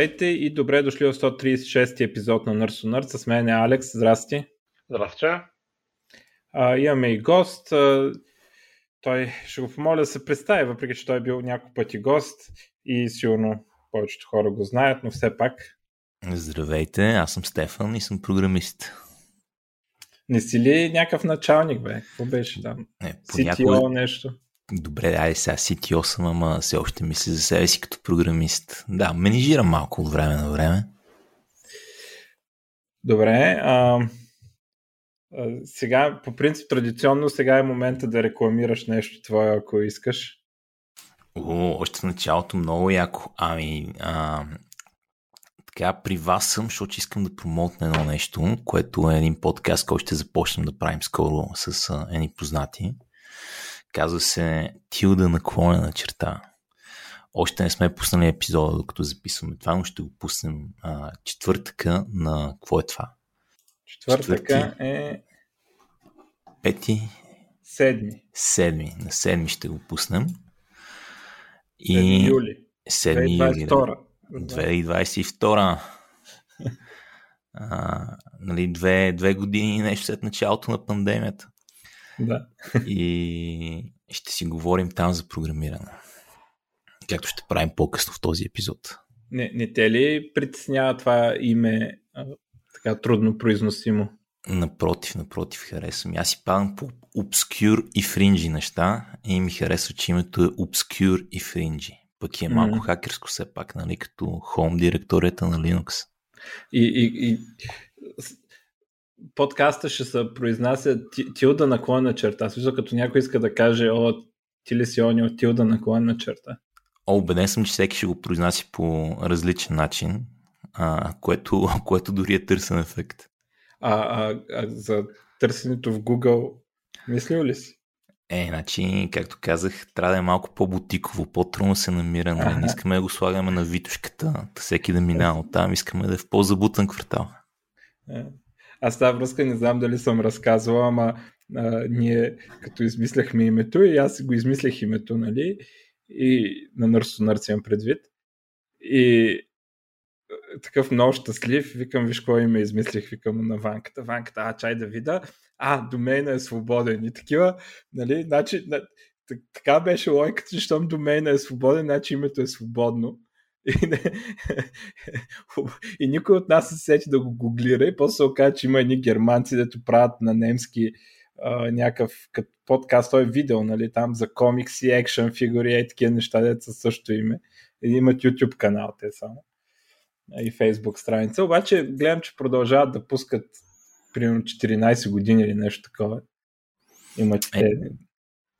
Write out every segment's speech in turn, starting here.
Здравейте и добре дошли в 136 епизод на Nurse Nerd. С мен е Алекс. Здрасти. Здрасти. А, имаме и гост. А, той ще го помоля да се представи, въпреки че той е бил няколко пъти гост и сигурно повечето хора го знаят, но все пак. Здравейте, аз съм Стефан и съм програмист. Не си ли някакъв началник, бе? Какво беше там? Не, CTO някой... нещо? Добре, айде сега CTO съм, ама все още мисля за себе си като програмист. Да, менежирам малко от време на време. Добре, а, а, сега, по принцип, традиционно сега е момента да рекламираш нещо твое, ако искаш. О, още в началото много яко. Ами, а, така, при вас съм, защото искам да промотна едно нещо, което е един подкаст, който ще започнем да правим скоро с а, едни познати. Казва се Тилда наклонена черта. Още не сме пуснали епизода, докато записваме това, но ще го пуснем а, четвъртъка на... Какво е това? Четвъртъка Четвърти... е... Пети? Седми. Седми. На седми ще го пуснем. И... 7 юли. 7 юли. 2022. А, нали, две, две години нещо след началото на пандемията. Да. И ще си говорим там за програмиране. Както ще правим по-късно в този епизод. Не, не те ли притеснява това име а, така трудно произносимо? Напротив, напротив, харесвам. Аз си падам по obscure и фринджи неща и ми харесва, че името е obscure и фринджи. Пък е малко mm-hmm. хакерско все пак, нали, като home директорията на Linux. И, и, и подкаста ще се произнася тилда наклонна черта. Също като някой иска да каже, о, ти ли си оня от тилда наклонна черта? О, убеден съм, че всеки ще го произнася по различен начин, а, което, което дори е търсен ефект. А, а, а за търсенето в Google мислил ли си? Е, значи, както казах, трябва да е малко по-бутиково, по-трудно се намира. Нали? Не искаме да го слагаме на витушката, всеки да минава от там, искаме да е в по-забутан квартал. Аз тази връзка не знам дали съм разказвал, ама а, ние като измисляхме името и аз го измислях името, нали? И на Нърсо Нърс имам предвид. И такъв много щастлив, викам, виж кой име измислих, викам на Ванката. Ванката, а, чай да вида. А, домейна е свободен и такива, нали, значи, така беше лойката, защото домейна е свободен, значи името е свободно. И, не, и никой от нас се сети да го гуглира и после се оказа, че има едни германци, дето правят на немски а, някакъв като подкаст, той е видео, нали, там за комикси, екшен фигури и такива неща, дето са също име. И имат YouTube канал те само. И Facebook страница. Обаче гледам, че продължават да пускат примерно 14 години или нещо такова. Имат е,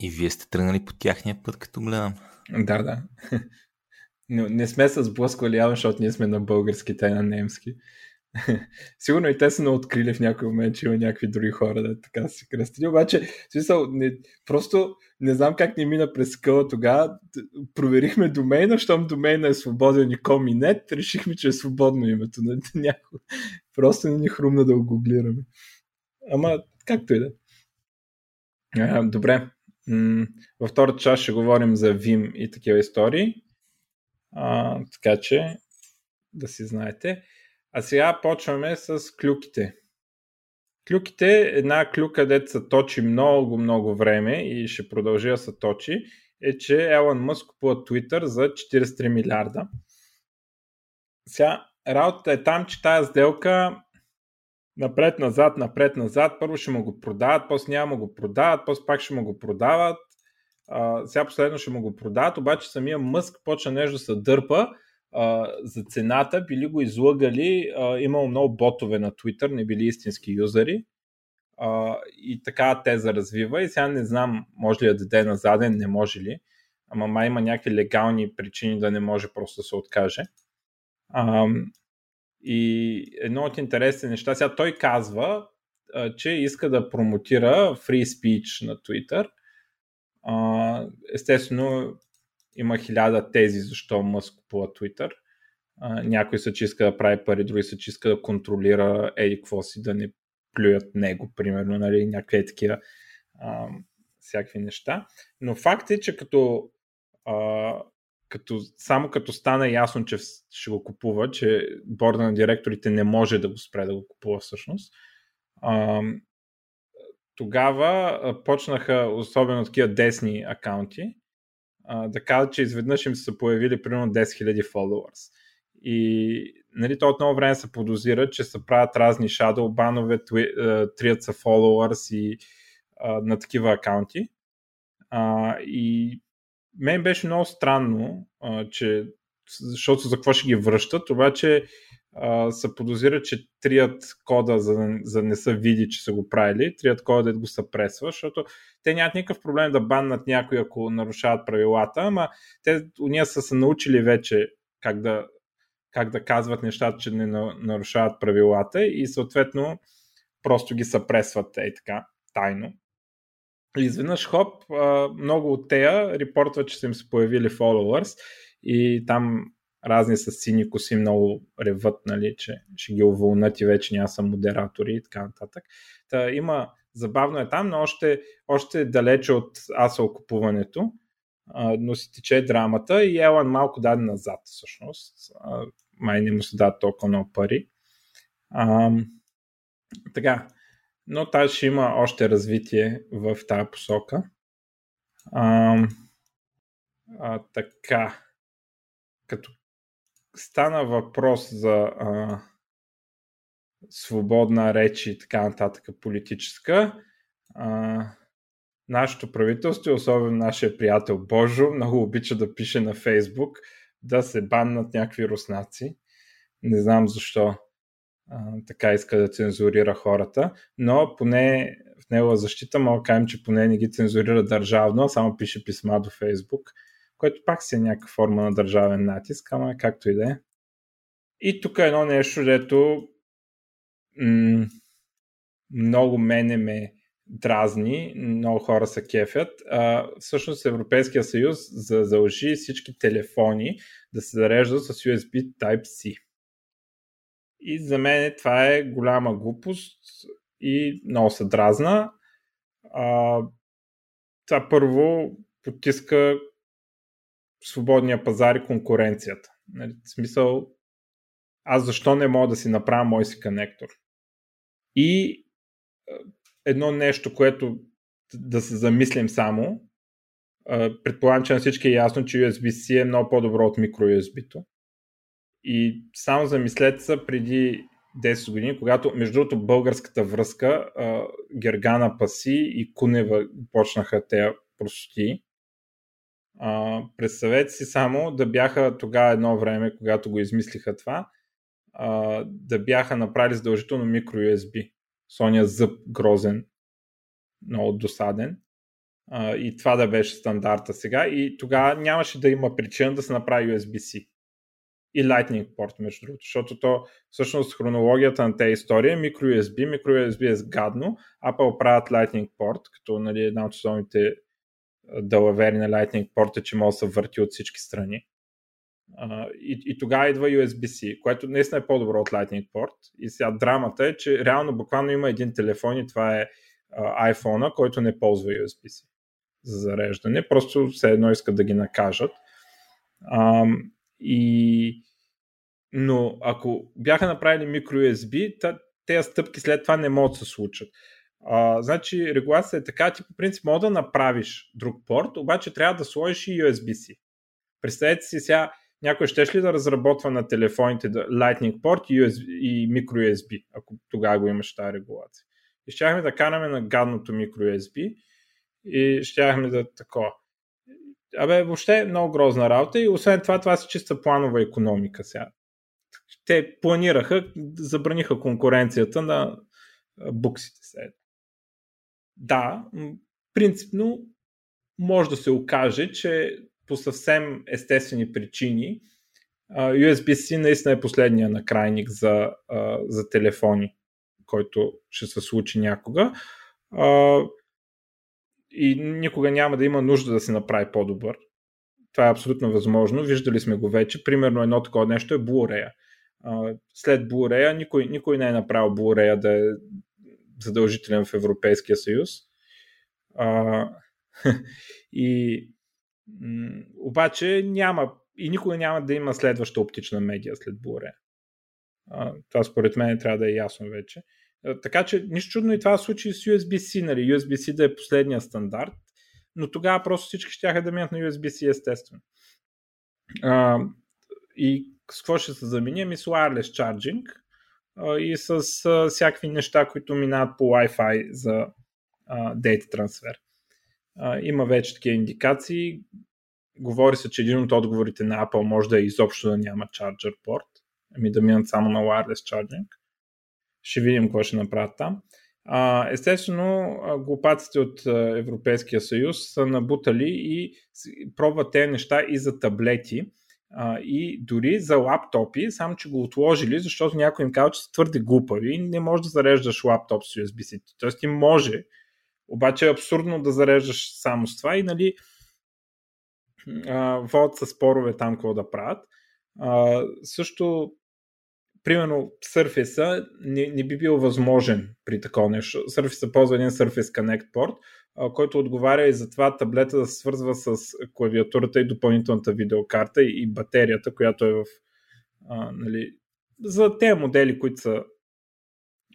и вие сте тръгнали по тяхния път, като гледам. Да, да. Не, не сме се сблъсквали явно, защото ние сме на български, те на немски. Сигурно и те са не открили в някой момент, че има някакви други хора да така си кръстили. Обаче, смисъл, не, просто не знам как ни мина през къла тогава. Проверихме домейна, щом домейна е свободен и коминет, решихме, че е свободно името на някой. Просто не ни хрумна да го гуглираме. Ама, както и да. Е. Добре. Във втората част ще говорим за Vim и такива истории. А, така че да си знаете. А сега почваме с клюките. Клюките, една клюка, където се точи много, много време и ще продължи да се точи, е, че Елон Мъск купува Twitter за 43 милиарда. Сега, работата е там, че тази сделка напред-назад, напред-назад, първо ще му го продават, после няма му го продават, после пак ще му го продават, сега последно ще му го продават, обаче самия Мъск почна нещо да се дърпа а, за цената, били го излъгали, а, имало много ботове на Twitter, не били истински юзери. А, и така теза развива и сега не знам може ли да даде на заден, не може ли, ама май има някакви легални причини да не може просто да се откаже. А, и едно от интересните неща, сега той казва, че иска да промотира free speech на Twitter – естествено, има хиляда тези защо Мъск купува Twitter. Някой са, че иска да прави пари, други са, че иска да контролира еди какво си, да не плюят него, примерно, нали, някакви такива всякакви неща. Но факт е, че като а, като, само като стана ясно, че ще го купува, че борда на директорите не може да го спре да го купува всъщност, а, тогава почнаха, особено такива десни акаунти, да казват, че изведнъж им са появили примерно 10 000 followers. И нали, то отново време се подозира, че се правят разни shadow банове, трият са followers и а, на такива акаунти. А, и мен беше много странно, а, че защото за какво ще ги връщат, обаче се подозира, че трият кода, за, за да не са види, че са го правили, трият кода да го са пресва, защото те нямат никакъв проблем да баннат някой, ако нарушават правилата, ама те уния са се научили вече как да, как да казват нещата, че не нарушават правилата и съответно просто ги съпресват и така, тайно. И изведнъж хоп, много от тея репортват, че са им се появили followers и там разни с сини коси много реват, нали, че ще ги уволнат и вече няма са модератори и така нататък. Та, има, забавно е там, но още, още далече от асъл купуването, но си тече драмата и Елан малко даде назад всъщност. май не му се дадат толкова много пари. А, така, но тази ще има още развитие в тази посока. А, а, така, като стана въпрос за а, свободна реч и така нататък политическа, а, нашето правителство, особено нашия приятел Божо, много обича да пише на Фейсбук да се баннат някакви руснаци. Не знам защо а, така иска да цензурира хората, но поне в негова защита мога да кажем, че поне не ги цензурира държавно, само пише писма до Фейсбук, което пак си е някаква форма на държавен натиск, ама както и да е. И тук е едно нещо, дето м- много мене ме дразни, много хора се кефят. А, всъщност Европейския съюз задължи всички телефони да се зареждат с USB Type-C. И за мен това е голяма глупост и много се дразна. А, това първо потиска свободния пазар и конкуренцията. Нали, в смисъл, аз защо не мога да си направя мой си конектор? И едно нещо, което да се замислим само, предполагам, че на всички е ясно, че USB-C е много по-добро от micro-USB-то. И само замислете се преди 10 години, когато между другото българската връзка Гергана Паси и Кунева почнаха те простоти. Представете си само да бяха тогава едно време, когато го измислиха това, да бяха направили задължително микро USB. Соня зъб грозен, много досаден. и това да беше стандарта сега. И тогава нямаше да има причина да се направи USB-C и Lightning порт, между другото, защото то всъщност хронологията на тези истории е microUSB, microUSB е сгадно, Apple правят Lightning порт, като нали, една от основните далавери на Lightning порт е, че може да се върти от всички страни. Uh, и, и тогава идва USB-C, което наистина е по-добро от Lightning порт. И сега драмата е, че реално буквално има един телефон и това е uh, iPhone, който не ползва USB-C за зареждане. Просто все едно искат да ги накажат. Um, и... Но ако бяха направили microUSB, тези стъпки след това не могат да се случат. А, значи регулацията е така, че по принцип мога да направиш друг порт, обаче трябва да сложиш и USB-C. Представете си сега, някой ще ли да разработва на телефоните Lightning порт и, USB, и microUSB, ако тогава го имаш тази регулация. И щяхме да караме на гадното microUSB и щяхме да такова. Абе, въобще е много грозна работа и освен това, това си чиста планова економика сега. Те планираха, забраниха конкуренцията на буксите сега. Да, принципно може да се окаже, че по съвсем естествени причини USB-C наистина е последния накрайник за, за телефони, който ще се случи някога и никога няма да има нужда да се направи по-добър. Това е абсолютно възможно. Виждали сме го вече. Примерно едно такова нещо е Blu-ray. След Blu-ray никой, никой не е направил Blu-ray да е задължителен в Европейския съюз. А, и обаче няма и никога няма да има следваща оптична медия след Blu-ray. Това според мен трябва да е ясно вече. Така че нищо чудно и това случи с USB-C, нали? USB-C да е последния стандарт, но тогава просто всички ще да минат на USB-C естествено. А, и с какво ще се замени? Ами с wireless charging а, и с всякакви неща, които минават по Wi-Fi за дейта трансфер. Има вече такива индикации. Говори се, че един от отговорите на Apple може да е изобщо да няма charger порт, ами да минат само на wireless charging. Ще видим какво ще направят там. Естествено, глупаците от Европейския съюз са набутали и пробват тези неща и за таблети, а, и дори за лаптопи, само че го отложили, защото някой им казва, че са твърде глупави и не можеш да зареждаш лаптоп с USB-C. Тоест ти може, обаче е абсурдно да зареждаш само с това и нали водят са спорове там какво да правят. А, също примерно Surface не, не би бил възможен при такова нещо. Surface ползва един Surface Connect порт, който отговаря и за това таблета да се свързва с клавиатурата и допълнителната видеокарта и, батерията, която е в а, нали, за тези модели, които са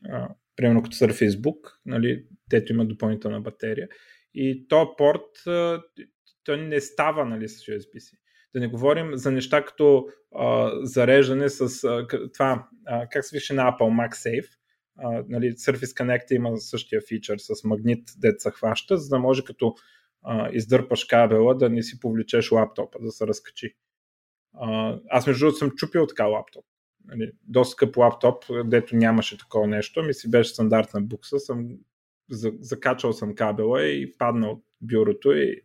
а, примерно като Surface Book, нали, тето има допълнителна батерия. И то порт, а, той не става нали, с USB-C. Да не говорим за неща като а, зареждане с а, това, а, как се више на Apple MagSafe, а, нали, Surface Connect има същия фичър с магнит, дет се хваща, за да може като а, издърпаш кабела да не си повлечеш лаптопа, да се разкачи. А, аз между другото съм чупил така лаптоп. Нали, доста скъп лаптоп, дето нямаше такова нещо, ми си беше стандартна букса, съм закачал съм кабела и паднал от бюрото и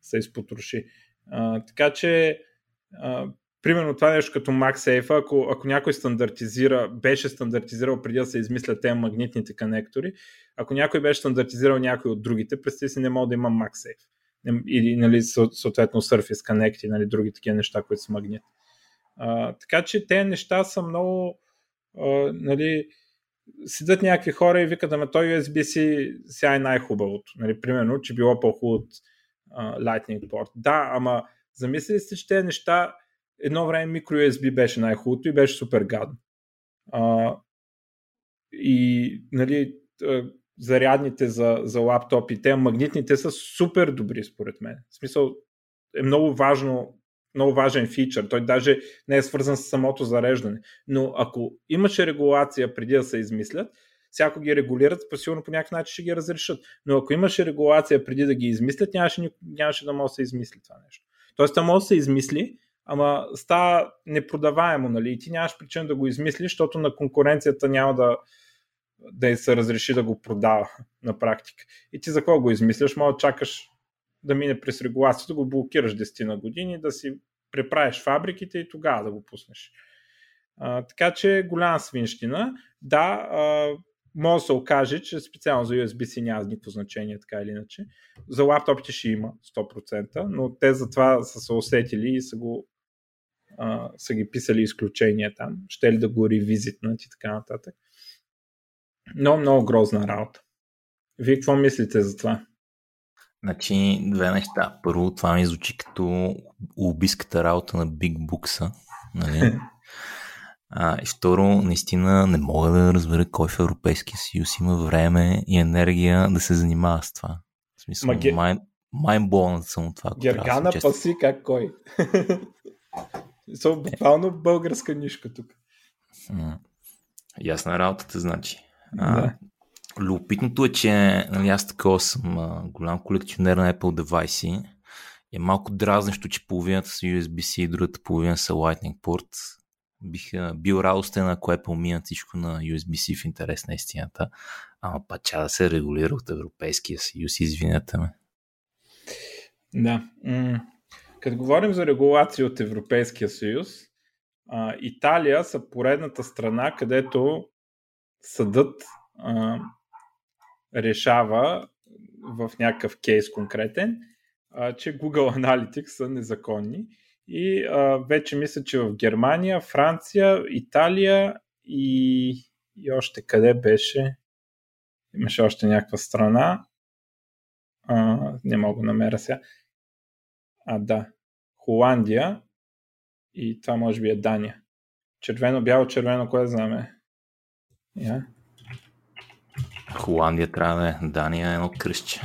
се изпотроши. А, така че примерно това нещо като MagSafe, ако, ако някой стандартизира, беше стандартизирал преди да се измислят тези магнитните конектори, ако някой беше стандартизирал някой от другите, представи си не мога да има MagSafe. Или нали, съответно Surface Connect и нали, други такива неща, които са магнит. А, така че те неща са много а, нали, седят някакви хора и викат, ама той USB-C сега е най-хубавото. Нали, примерно, че било по-хубаво от а, Lightning Port. Да, ама замислили сте, че тези неща едно време микро USB беше най-хубавото и беше супер гадно. А, и нали, зарядните за, за лаптопите, магнитните са супер добри според мен. В смисъл е много важно много важен фичър. Той даже не е свързан с самото зареждане. Но ако имаше регулация преди да се измислят, всяко ги регулират, сигурно по някакъв начин ще ги разрешат. Но ако имаше регулация преди да ги измислят, нямаше, нямаше да може да се измисли това нещо. Тоест, да може да се измисли, ама става непродаваемо, нали? И ти нямаш причина да го измислиш, защото на конкуренцията няма да, да се разреши да го продава на практика. И ти за какво го измисляш? Може да чакаш да мине през регулацията, го блокираш 10 на години, да си преправиш фабриките и тогава да го пуснеш. А, така че голяма свинщина. Да, а, може да се окаже, че специално за USB-C няма никакво значение, така или иначе. За лаптопите ще има 100%, но те за това са се усетили и са го а, са ги писали изключения там, ще ли да го ревизитнат и така нататък. Но много грозна работа. Вие какво мислите за това? Значи, две неща. Първо, това ми звучи като убийската работа на Big Books. Нали? А, и второ, наистина не мога да разбера кой в Европейския съюз има време и енергия да се занимава с това. В смисъл, Маге... май, майнболнат съм от това. Гергана паси как кой. Са буквално българска нишка тук. Ясна работата, значи. А, да. Любопитното е, че нали, аз такова съм а, голям колекционер на Apple девайси. Е малко дразнещо, че половината са USB-C и другата половина са Lightning port. Бих бил радостен, ако Apple минат всичко на USB-C в интерес на истината. Ама пача да се регулира от Европейския съюз, извинете ме. Да. Като говорим за регулация от Европейския съюз, Италия са поредната страна, където съдът а, решава в някакъв кейс конкретен, а, че Google Analytics са незаконни. И а, вече мисля, че в Германия, Франция, Италия и, и още къде беше. Имаше още някаква страна. А, не мога да намеря сега. А, да. Холандия И това може би е Дания. Червено, бяло, червено, кое знаме? Yeah. Холандия трябва да е. Дания е едно кръстче.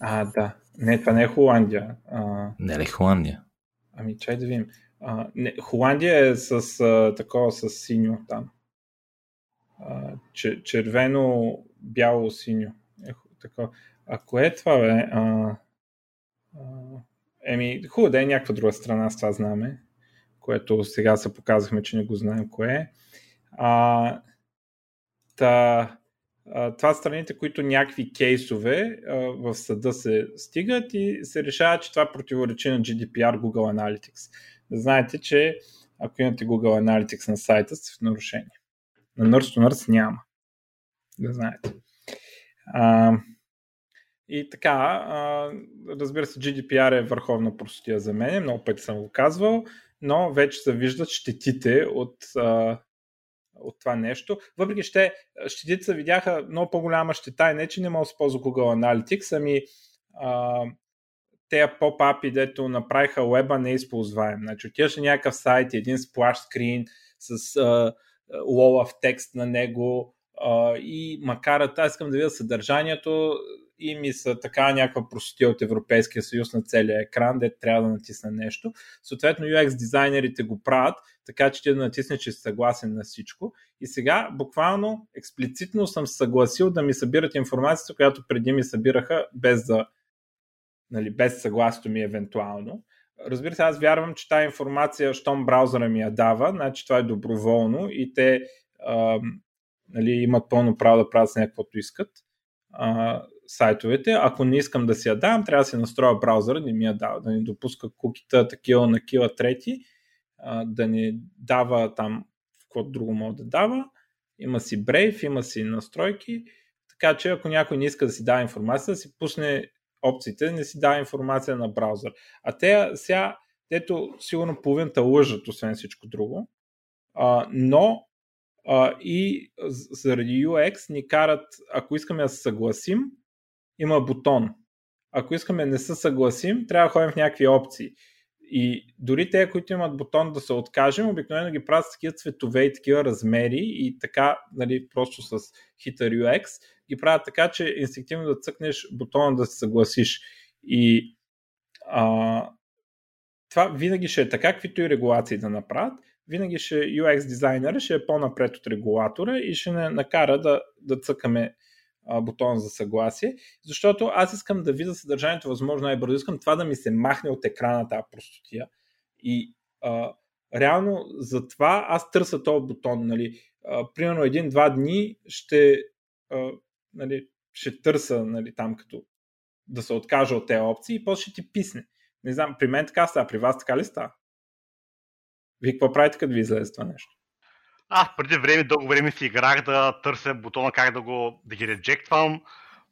А, да. Не, това не е Холандия. А... Не ли Холандия? Ами, чай да видим. А, не, Холандия е с а, такова с синьо там. А, червено, бяло, синьо. Е. А кое е това, бе? А, еми, хубаво да е някаква друга страна, с това знаме, което сега се показахме, че не го знаем кое е. А, та, това страните, които някакви кейсове в съда се стигат и се решава, че това противоречи на GDPR Google Analytics. Знаете, че ако имате Google Analytics на сайта, сте в нарушение. На Nurse to Nurse няма. Да знаете. А, и така, а, разбира се, GDPR е върховна простотия за мен, много пъти съм го казвал, но вече се виждат щетите от, а, от това нещо. Въпреки, че щетите се видяха много по-голяма щета и не, че не мога да се ползва Google Analytics, ами а, тези поп-апи, дето направиха веба неизползваем. Значи отиваш на някакъв сайт, един сплаш скрин с а, в текст на него и макар аз искам да видя съдържанието, и ми са така някаква простотия от Европейския съюз на целия екран, де трябва да натисна нещо. Съответно UX дизайнерите го правят, така че ти да натиснеш, че си съгласен на всичко. И сега буквално експлицитно съм съгласил да ми събират информацията, която преди ми събираха без да нали, без съгласието ми евентуално. Разбира се, аз вярвам, че тази информация, щом браузъра ми я дава, значи това е доброволно и те нали, имат пълно право да правят с някаквото искат а, сайтовете. Ако не искам да си я давам, трябва да се настроя браузъра, не ми я дава, да не допуска кукита такива на кила трети, а, да не дава там какво друго мога да дава. Има си Brave, има си настройки, така че ако някой не иска да си дава информация, да си пусне опциите, не си дава информация на браузър. А те сега, ето сигурно половината лъжат, освен всичко друго, а, но а, и заради UX ни карат, ако искаме да се съгласим, има бутон. Ако искаме не се съгласим, трябва да ходим в някакви опции. И дори те, които имат бутон да се откажем, обикновено ги правят с такива цветове и такива размери и така, нали, просто с хитър UX, ги правят така, че инстинктивно да цъкнеш бутона да се съгласиш. И а, това винаги ще е така, каквито и регулации да направят. Винаги ще UX дизайнера ще е по-напред от регулатора и ще не накара да, да цъкаме а, бутона за съгласие, защото аз искам да видя съдържанието възможно най-бързо. Искам това да ми се махне от екрана тази простотия. И а, реално за това аз търся този бутон. Нали. А, примерно един-два дни ще а, нали, ще търся нали, там като да се откажа от тези опции и после ще ти писне. Не знам, при мен така става, при вас така ли става? Вие какво правите, като ви излезе това нещо? Аз преди време, дълго време си играх да търся бутона как да го да ги реджектвам,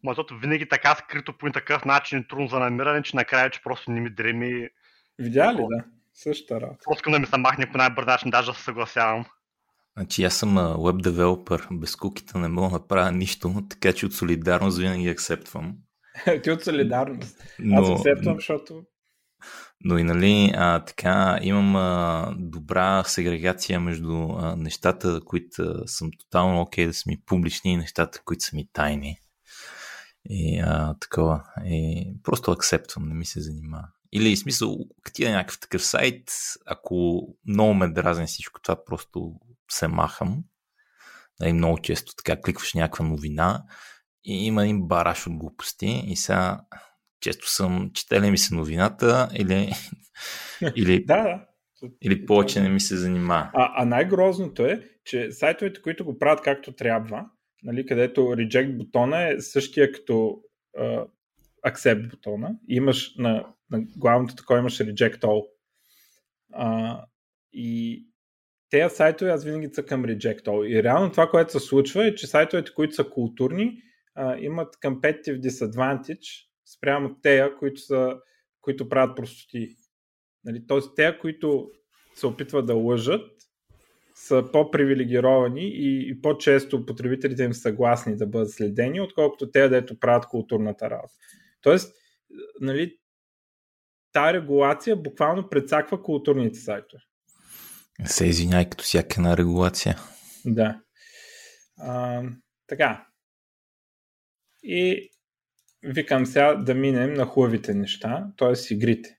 защото винаги така скрито по такъв начин трудно за намиране, че накрая, че просто не ми дреми. Видя ли, да? Същата работа. Просто да ми се махне по най-бърз начин, даже да се съгласявам. Значи аз съм веб девелопър, без куките не мога да направя нищо, така че от солидарност винаги акцептвам. Ти от солидарност. Но, аз акцептвам, защото... Но и нали, а, така, имам а, добра сегрегация между а, нещата, които съм тотално окей okay да са ми публични и нещата, които са ми тайни. И а, такова. И просто акцептвам, не ми се занимава. Или в смисъл, е някакъв такъв сайт, ако много ме дразни всичко това, просто се махам. Нали, много често така кликваш някаква новина и има един бараш от глупости и сега често съм, чете ми се новината или, или, да, да. или повече не ми се занимава. А, а най-грозното е, че сайтовете, които го правят както трябва, нали, където reject бутона е същия като uh, accept бутона, имаш на, на главното такова имаш reject all. Uh, и тези сайтове аз винаги цъкам reject all. И реално това, което се случва е, че сайтовете, които са културни, а, имат competitive disadvantage спрямо тея, които, са, които правят простоти. Нали, Тоест, те, които се опитват да лъжат, са по-привилегировани и, и по-често потребителите им съгласни да бъдат следени, отколкото те, дето правят културната работа. Тоест, нали, тази регулация буквално предсаква културните сайтове. Се извиняй като всяка една регулация. Да. А, така. И викам сега да минем на хубавите неща, т.е. игрите.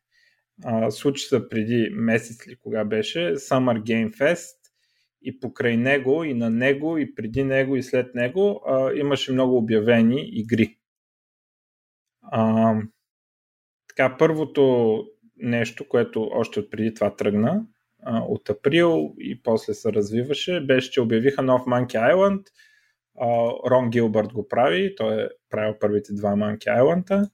А, случи се преди месец ли кога беше Summer Game Fest и покрай него и на него и преди него и след него а, имаше много обявени игри. А, така, първото нещо, което още от преди това тръгна, а, от април и после се развиваше, беше, че обявиха нов Monkey Island. Рон Гилбърт го прави, той е правил първите два Monkey Island.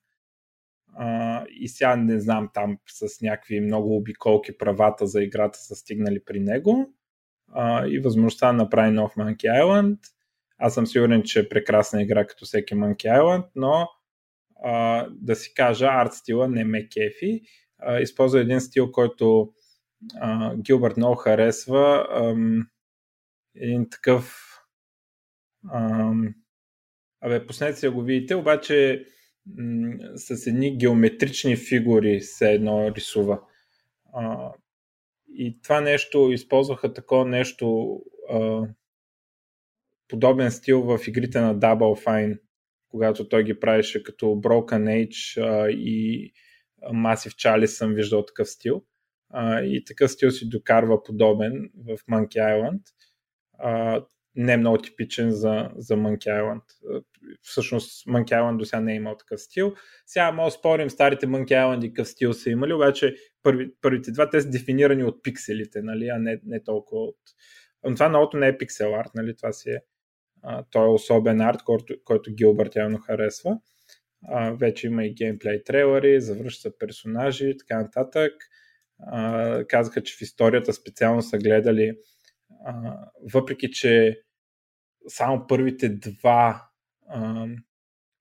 А, и сега не знам там с някакви много обиколки правата за играта са стигнали при него. А, и възможността да направи нов Monkey Island. Аз съм сигурен, че е прекрасна игра като всеки Monkey Island, но а, да си кажа, арт стила не ме кефи. А, използва един стил, който а, Гилбърт много харесва. Ам, един такъв Абе, пуснете си го видите, обаче м- с едни геометрични фигури се едно рисува. А, и това нещо, използваха такова нещо, а, подобен стил в игрите на Double Fine, когато той ги правеше като Broken Age а, и Massive Charlie съм виждал такъв стил. А, и такъв стил си докарва подобен в Monkey Island. А, не е много типичен за, за Monkey Island. Всъщност Monkey Island до сега не е имал такъв стил. Сега мога спорим старите Monkey Island и какъв стил са имали, обаче първи, първите два те са дефинирани от пикселите, нали, а не, не толкова от... Но това новото не е пиксел арт, нали, това си е а, той е особен арт, който, който Гилбърт явно харесва. А, вече има и геймплей трейлери, завръщат персонажи и така нататък. А, казаха, че в историята специално са гледали въпреки, че само първите два а,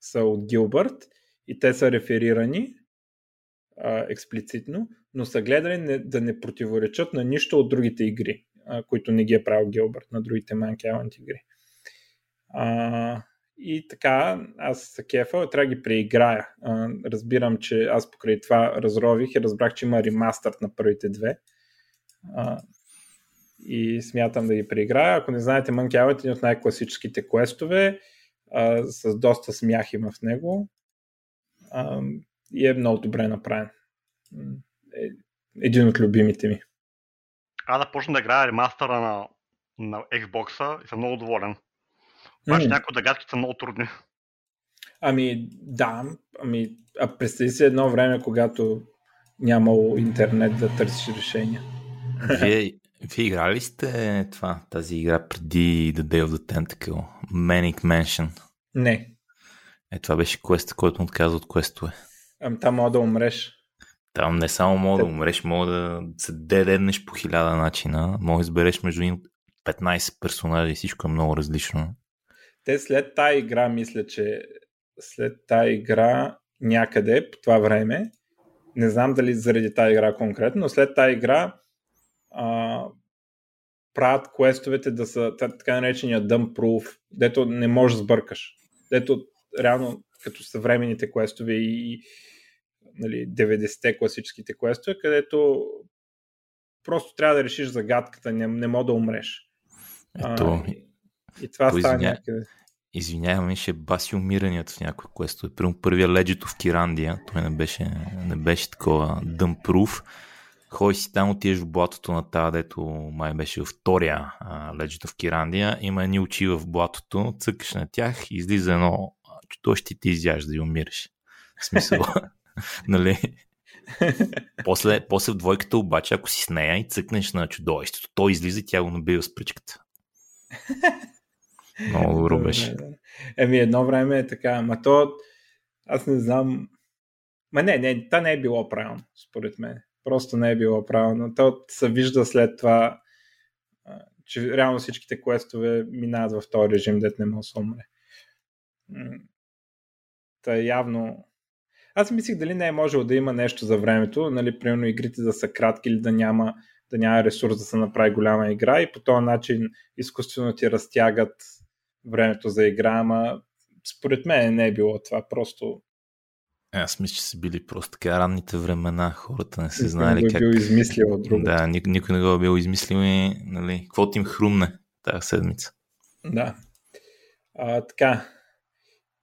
са от Гилбърт и те са реферирани а, експлицитно, но са гледали не, да не противоречат на нищо от другите игри, а, които не ги е правил Гилбърт, на другите Monkey Island игри. А, и така, аз се кефа, трябва да ги преиграя. А, разбирам, че аз покрай това разрових и разбрах, че има ремастър на първите две. А, и смятам да ги преиграя. Ако не знаете, Monkey Island е един от най-класическите квестове, а, с доста смях има в него а, и е много добре направен. Е, един от любимите ми. Аз да почна да играя ремастъра на, на Xbox и съм много доволен. Обаче mm. някои дагадки са много трудни. Ами да, ами, а представи си едно време, когато нямало интернет да търсиш решения. Вие, вие играли сте това, тази игра преди The Day of the Tentacle? Manic Mansion? Не. Е, това беше квест, който му отказва от квестове. Ами там мога да умреш. Там не само мога да умреш, мога да се деднеш по хиляда начина, мога да избереш между 15 персонажи и всичко е много различно. Те след тази игра, мисля, че след тази игра някъде по това време, не знам дали заради тази игра конкретно, но след тази игра а, правят квестовете да са така наречения dump proof, дето не можеш да сбъркаш. Дето реално като съвременните квестове и нали, 90-те класическите квестове, където просто трябва да решиш загадката, не, не мога да умреш. Ето, а, и, и това става извиня... някъде. Извиняваме, ще баси умираният в някои квестове. Примерно първия леджето в Кирандия, той не беше, не беше такова дъмпруф. Ходи си там, отиеш в блатото на тази, дето май беше във втория леджето в Кирандия. Има едни очи в блатото, цъкаш на тях и излиза едно то ще ти изяжда и умираш. В смисъл, нали? после, после в двойката обаче, ако си с нея и цъкнеш на чудовището, той излиза и тя го набива с пръчката. Много добро беше. Еми, едно време е така, ма то, аз не знам, ма не, не, това не е било правилно, според мен. Просто не е било правилно. То се вижда след това, че реално всичките квестове минават в този режим, дет не може да умре. Та явно... Аз мислих дали не е можело да има нещо за времето, нали, примерно игрите да са кратки или да няма, да няма ресурс да се направи голяма игра и по този начин изкуствено ти разтягат времето за игра, ама според мен не е било това, просто Аз мисля, че са били просто така ранните времена. Хората не са знаели никой как... бил измислил от другото. Да, никой, никой не го е бил измислил и нали, какво им хрумне тази седмица. Да. А, така.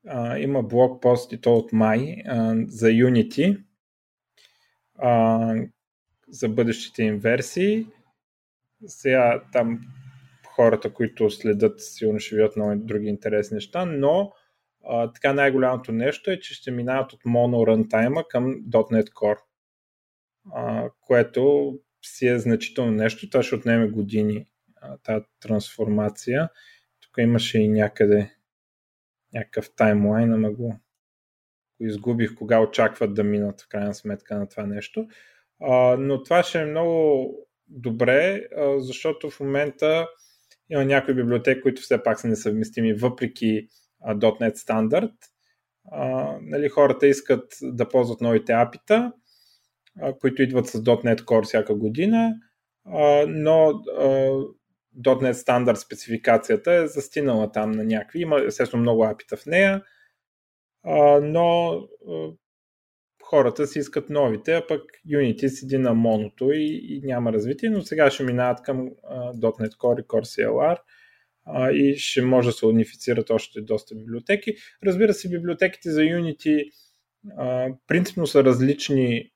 А, има блог пост и то от май а, за Unity. А, за бъдещите им версии. Сега там хората, които следят, сигурно ще видят много други интересни неща, но а, така най-голямото нещо е, че ще минават от Mono Runtime към .NET Core, а, което си е значително нещо. Това ще отнеме години, тази трансформация. Тук имаше и някъде някакъв таймлайн, ама го, го изгубих кога очакват да минат в крайна сметка на това нещо. А, но това ще е много добре, а, защото в момента има някои библиотеки, които все пак са несъвместими, въпреки .NET стандарт. А, нали, хората искат да ползват новите апита, а, които идват с .NET Core всяка година, а, но а, .NET стандарт спецификацията е застинала там на някакви. Има естествено много апита в нея, а, но а, хората си искат новите, а пък Unity седи на моното и, и няма развитие, но сега ще минават към а, .NET Core и Core CLR и ще може да се унифицират още доста библиотеки. Разбира се, библиотеките за Unity принципно са различни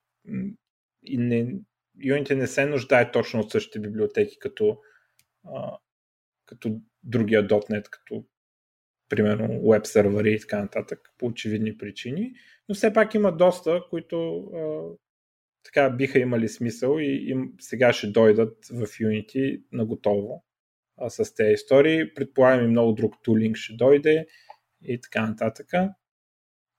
и не, Unity не се нуждае точно от същите библиотеки като, като другия .NET, като примерно веб сервери и така нататък, по очевидни причини. Но все пак има доста, които така биха имали смисъл и им сега ще дойдат в Unity на готово а, с тези истории. Предполагам и много друг тулинг ще дойде и така нататък.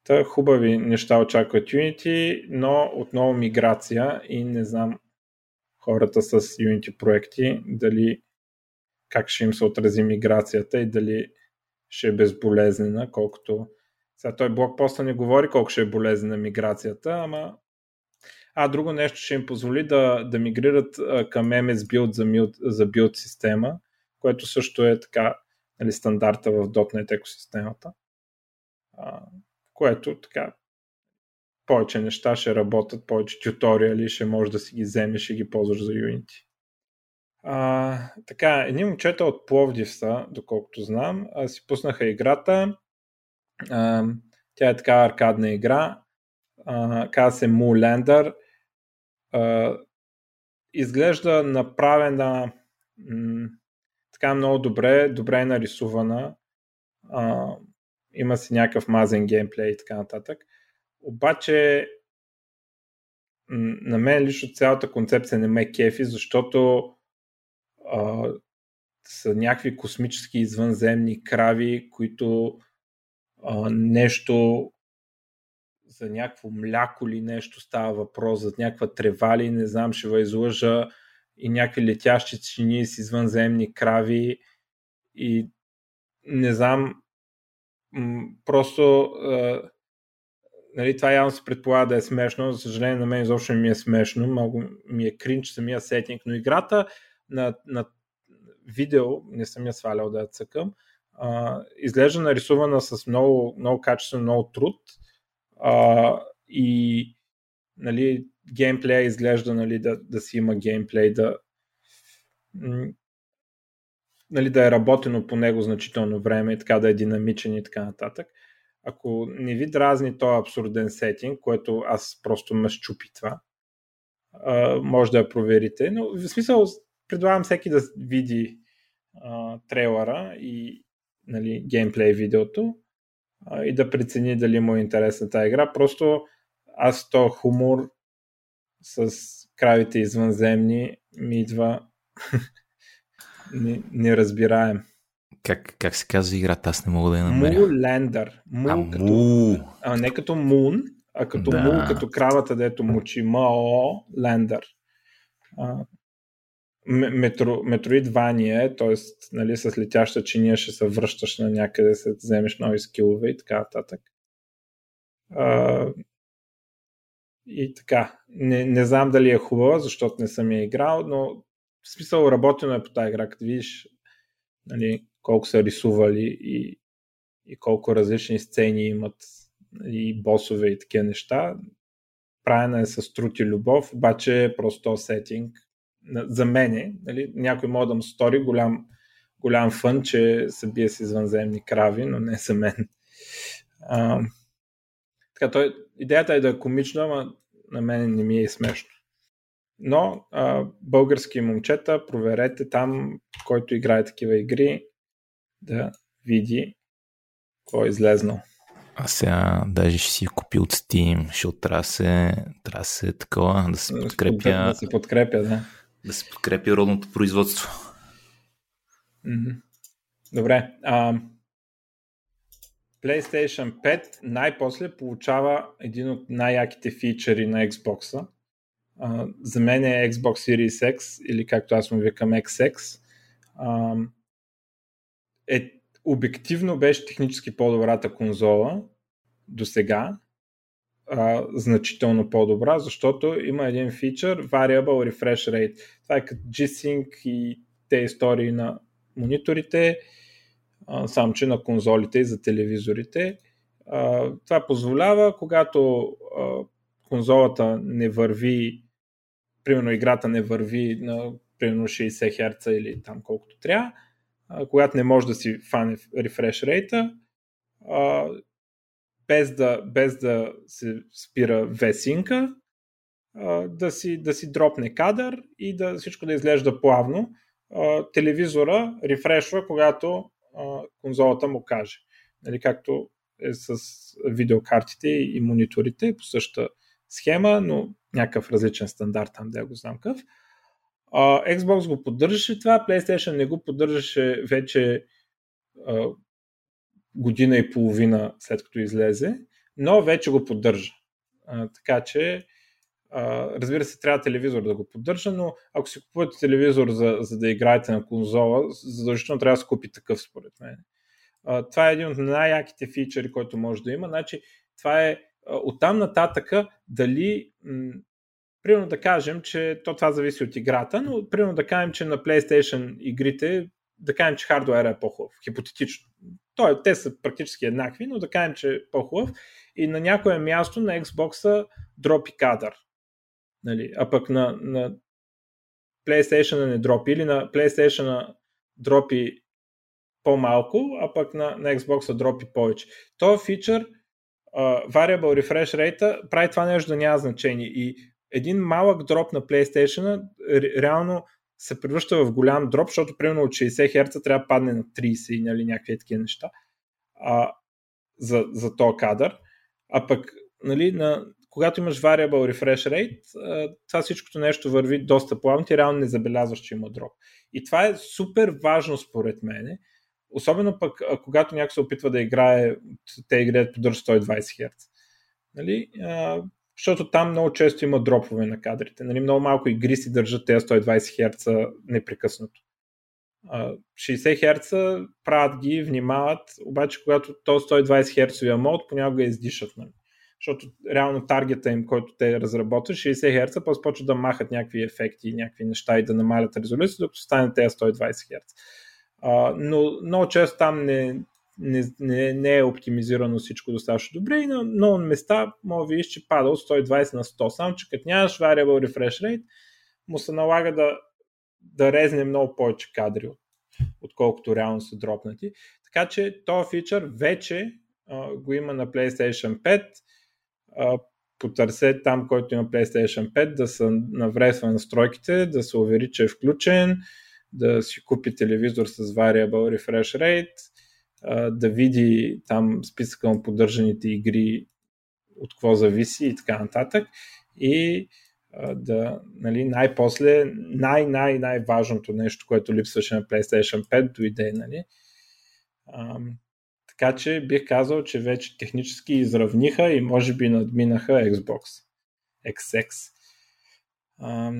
Та хубави неща очакват Unity, но отново миграция и не знам хората с Unity проекти дали как ще им се отрази миграцията и дали ще е безболезнена, колкото сега той блокпоста не говори колко ще е болезнена миграцията, ама а, друго нещо ще им позволи да, да мигрират към MS Build за, build, за build система, което също е така нали, стандарта в .NET екосистемата. Което така повече неща ще работят, повече тюториали ще можеш да си ги вземеш и ги ползваш за Unity. А, така, едни момчета от Пловдив са, доколкото знам, а, си пуснаха играта. А, тя е така аркадна игра. А, казва се Moolander. А, изглежда направена м- така много добре, добре е нарисувана. А, има си някакъв мазен геймплей и така нататък. Обаче на мен лично цялата концепция не ме кефи, защото а, са някакви космически извънземни крави, които а, нещо за някакво мляко ли нещо става въпрос, за някаква трева ли, не знам, ще ва излъжа и някакви летящи чини с извънземни крави и не знам, просто нали, това явно се предполага да е смешно, за съжаление на мен изобщо не ми е смешно, много ми е кринч самия сетинг, но играта на, на видео, не съм я свалял да я цъкам, а, изглежда нарисувана с много, много качествено, много труд а, и нали, геймплея изглежда нали, да, да си има геймплей, да, нали, да е работено по него значително време и така да е динамичен и така нататък. Ако не ви дразни този абсурден сетинг, което аз просто ме щупи това, може да я проверите. Но в смисъл предлагам всеки да види а, трейлера и нали, геймплей видеото а, и да прецени дали му е интересна тази игра. Просто аз то хумор с кравите извънземни ми идва неразбираем. Как, как се казва играта? Аз не мога да я намеря. Мулендър. Мул, а, като, му. а, не като мун, а като да. мул, като кравата, дето мучи. Мо, лендър. Метро, метроидвания е, т.е. Нали, с летяща чиния ще се връщаш на някъде, се вземеш нови скилове и така нататък. А, и така. Не, не знам дали е хубава, защото не съм я играл, но в смисъл работено е по тази игра, като видиш нали, колко са рисували и, и колко различни сцени имат и босове и такива неща. Правена е с труд и любов, обаче е просто сетинг за мене, нали, някой може да му стори голям, голям фън, че се бие с извънземни крави, но не за мен. А, така, той, идеята е да е комично, ама на мен не ми е смешно. Но а, български момчета, проверете там, който играе такива игри, да види какво е излезнал. А сега даже ще си купи от Steam, защото трябва да се, трябва да се такова, да подкрепя. Да се подкрепя, да. Да се подкрепя родното производство. Mm-hmm. Добре. А, PlayStation 5 най-после получава един от най-яките фичери на Xbox. За мен е Xbox Series X или както аз му викам XX. Е, обективно беше технически по-добрата конзола до сега. значително по-добра, защото има един фичър Variable Refresh Rate. Това е като G-Sync и те истории на мониторите, а, само че на конзолите и за телевизорите. Това позволява, когато конзолата не върви, примерно играта не върви на примерно 60 Hz или там колкото трябва, а, когато не може да си фане рефреш рейта, без, да, без да се спира весинка, а, да, си, да си дропне кадър и да всичко да изглежда плавно. Телевизора рефрешва, когато конзолата му каже. Нали, както е с видеокартите и мониторите по същата схема, но някакъв различен стандарт там, да го знам какъв. Xbox го поддържаше това, PlayStation не го поддържаше вече година и половина след като излезе, но вече го поддържа. Така че, разбира се, трябва телевизор да го поддържа, но ако си купувате телевизор за, за да играете на конзола, задължително трябва да се купи такъв, според мен. Uh, това е един от най-яките фичери, който може да има. Значи, това е оттам нататъка дали м- примерно да кажем, че то това зависи от играта, но примерно да кажем, че на PlayStation игрите, да кажем, че хардуера е по-хубав, хипотетично. Той, те са практически еднакви, но да кажем, че е по-хубав и на някое място на Xbox дропи кадър. Нали? А пък на, на PlayStation не дропи или на PlayStation дропи по-малко, а пък на, на Xbox дропи повече. Този фичър uh, Variable Refresh Rate прави това нещо да няма значение и един малък дроп на PlayStation ре, реално се превръща в голям дроп, защото примерно от 60 Hz трябва да падне на 30 и нали, някакви такива неща а, за, за този кадър. А пък нали, на, когато имаш variable refresh rate, това всичкото нещо върви доста плавно, ти реално не забелязваш, че има дроп. И това е супер важно според мен, особено пък когато някой се опитва да играе, те играят поддържат 120 Hz. Нали? Защото там много често има дропове на кадрите. Нали, много малко игри си държат тези 120 Hz непрекъснато. 60 Hz правят ги, внимават, обаче когато то 120 Hz мод понякога издишат. Нали. Защото реално таргета им, който те разработват, 60 Hz, после почват да махат някакви ефекти, някакви неща и да намалят резолюция, докато стане тези 120 Hz. Но много често там не, не, не, не е оптимизирано всичко достатъчно добре и на много места може да видиш, че пада от 120 на 100. Само, че като нямаш variable refresh rate, му се налага да, да резне много повече кадри, отколкото реално са дропнати. Така че този фичър вече а, го има на PlayStation 5. А, потърсете там, който има PlayStation 5, да се навресва настройките, да се увери, че е включен, да си купи телевизор с variable refresh rate, да види там списъка на поддържаните игри, от какво зависи и така нататък. И да, нали, най-после, най-най-най-важното нещо, което липсваше на PlayStation 5, дойде, нали. Така че бих казал, че вече технически изравниха и може би надминаха Xbox XX. А,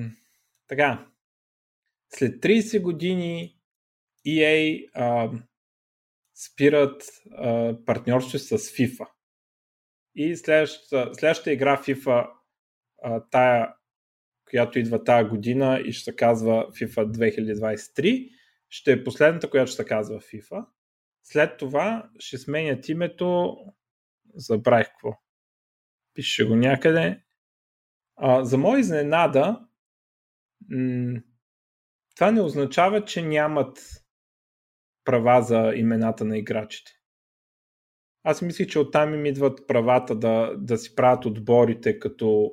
така, след 30 години EA а, спират а, партньорство с FIFA. И следващата, следващата игра FIFA, а, тая, която идва тая година и ще се казва FIFA 2023, ще е последната, която ще се казва FIFA. След това ще сменят името забравих какво. Пише го някъде. А, за моя изненада, м- това не означава, че нямат права за имената на играчите. Аз мислих, че оттам им идват правата да, да си правят отборите като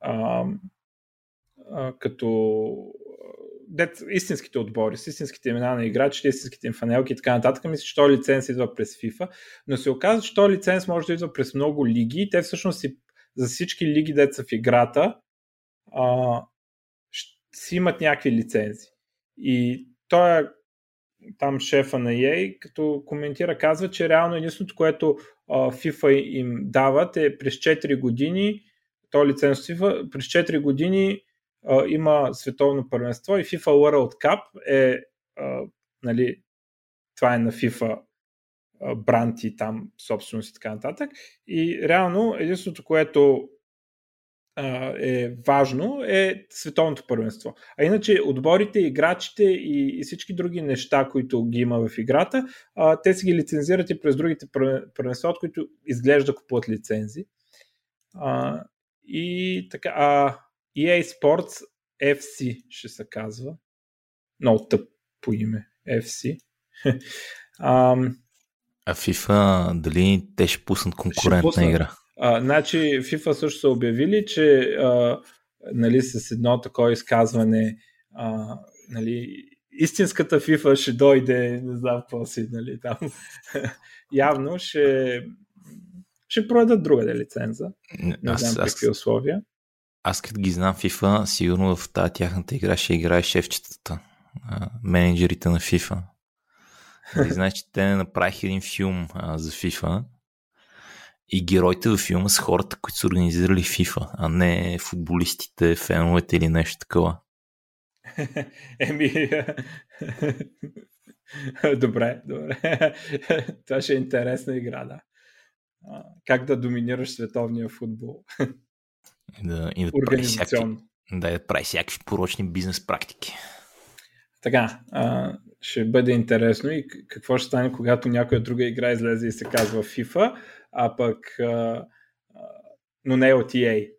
а, а, като дет, истинските отбори, с истинските имена на играчите, истинските им фанелки и така нататък. Мисля, че този лиценз идва през FIFA, но се оказа, че този лиценз може да идва през много лиги и те всъщност си, за всички лиги, деца в играта, а, си имат някакви лицензи. И той е там шефа на EA, като коментира, казва, че реално единственото, което а, FIFA им дават е през 4 години, то лиценз FIFA, през 4 години а, има световно първенство и FIFA World Cup е, а, нали, това е на FIFA бранд и там собственост и така нататък. И реално единственото, което е важно е световното първенство. А иначе отборите, играчите и, и всички други неща, които ги има в играта, а, те си ги лицензират и през другите първенства, от които изглежда купуват лицензи. А, и така, а, EA Sports FC ще се казва. Много тъп по име. FC. а, а FIFA, дали те ще пуснат конкурентна ще пуснат. игра? А, значи FIFA също са обявили, че а, нали, с едно такова изказване а, нали, истинската FIFA ще дойде, не знам какво си, нали, там. Явно ще, ще продадат друга лиценза. Не знам какви условия. Аз като ги знам FIFA, сигурно в тази тяхната игра ще играе шефчетата, менеджерите на FIFA. И знаеш, че те не направиха един филм а, за FIFA и героите във филма са хората, които са организирали FIFA, а не футболистите, феновете или нещо такова. Еми, добре, добре. Това ще е интересна игра, да. Как да доминираш световния футбол. И да, и да прави всякакви, да, да прави всякакви порочни бизнес практики. Така, а, ще бъде интересно и какво ще стане, когато някоя друга игра излезе и се казва FIFA, а пък а, но не от EA.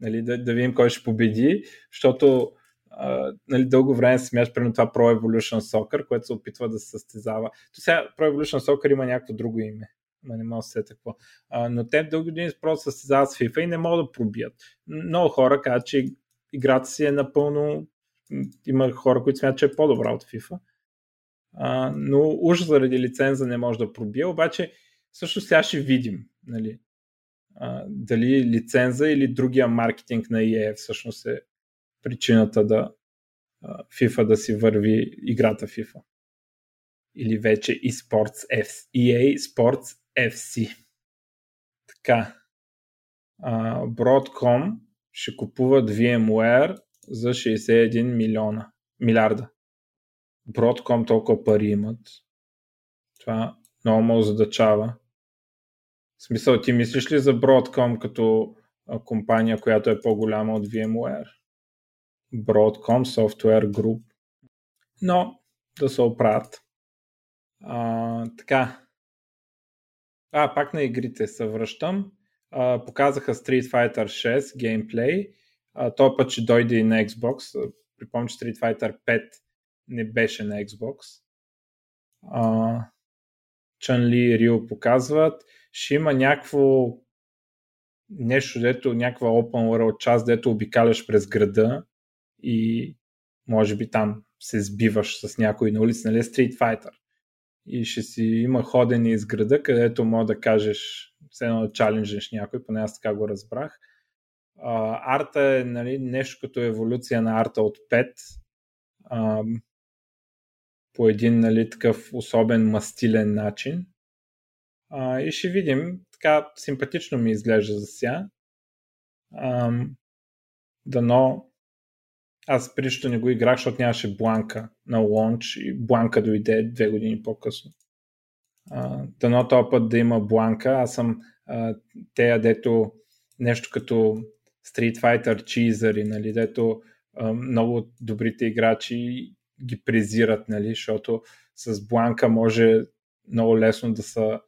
Нали, да, да видим кой ще победи, защото а, нали, дълго време се смяташ примерно това Pro Evolution Soccer, което се опитва да се състезава. То сега Pro Evolution Soccer има някакво друго име. Ма не мога да се какво. А, но те дълги години просто състезават с FIFA и не могат да пробият. Много хора казват, че играта си е напълно има хора, които смятат, че е по-добра от FIFA. А, но уж заради лиценза не може да пробие, обаче също сега ще видим нали, а, дали лиценза или другия маркетинг на EA всъщност е причината да а, FIFA да си върви играта FIFA. Или вече eSports F, EA Sports FC. Така. Broadcom ще купуват VMware за 61 милиона, милиарда. Broadcom толкова пари имат. Това много ме задачава. В смисъл, ти мислиш ли за Broadcom като компания, която е по-голяма от VMware? Broadcom Software Group. Но да се оправят. А, така. А, пак на игрите се връщам. А, показаха Street Fighter 6 геймплей. А, този път ще дойде и на Xbox. Припомня, че Street Fighter 5 не беше на Xbox. А, Чан Ли и Рио показват. Ще има някакво нещо, дето някаква open world част, дето обикаляш през града и може би там се сбиваш с някой на улица, нали Street Fighter. И ще си има ходене из града, където може да кажеш, все едно чаленджеш някой, поне аз така го разбрах. А, арта е нали, нещо като еволюция на арта от 5. А, по един нали, такъв особен мастилен начин. А, и ще видим. Така симпатично ми изглежда за сега. дано аз предишно не го играх, защото нямаше бланка на лонч и бланка дойде две години по-късно. Дано този път да има бланка. Аз съм а, дето нещо като Street Fighter чизъри, нали, дето а, много добрите играчи ги презират, нали, защото с бланка може много лесно да се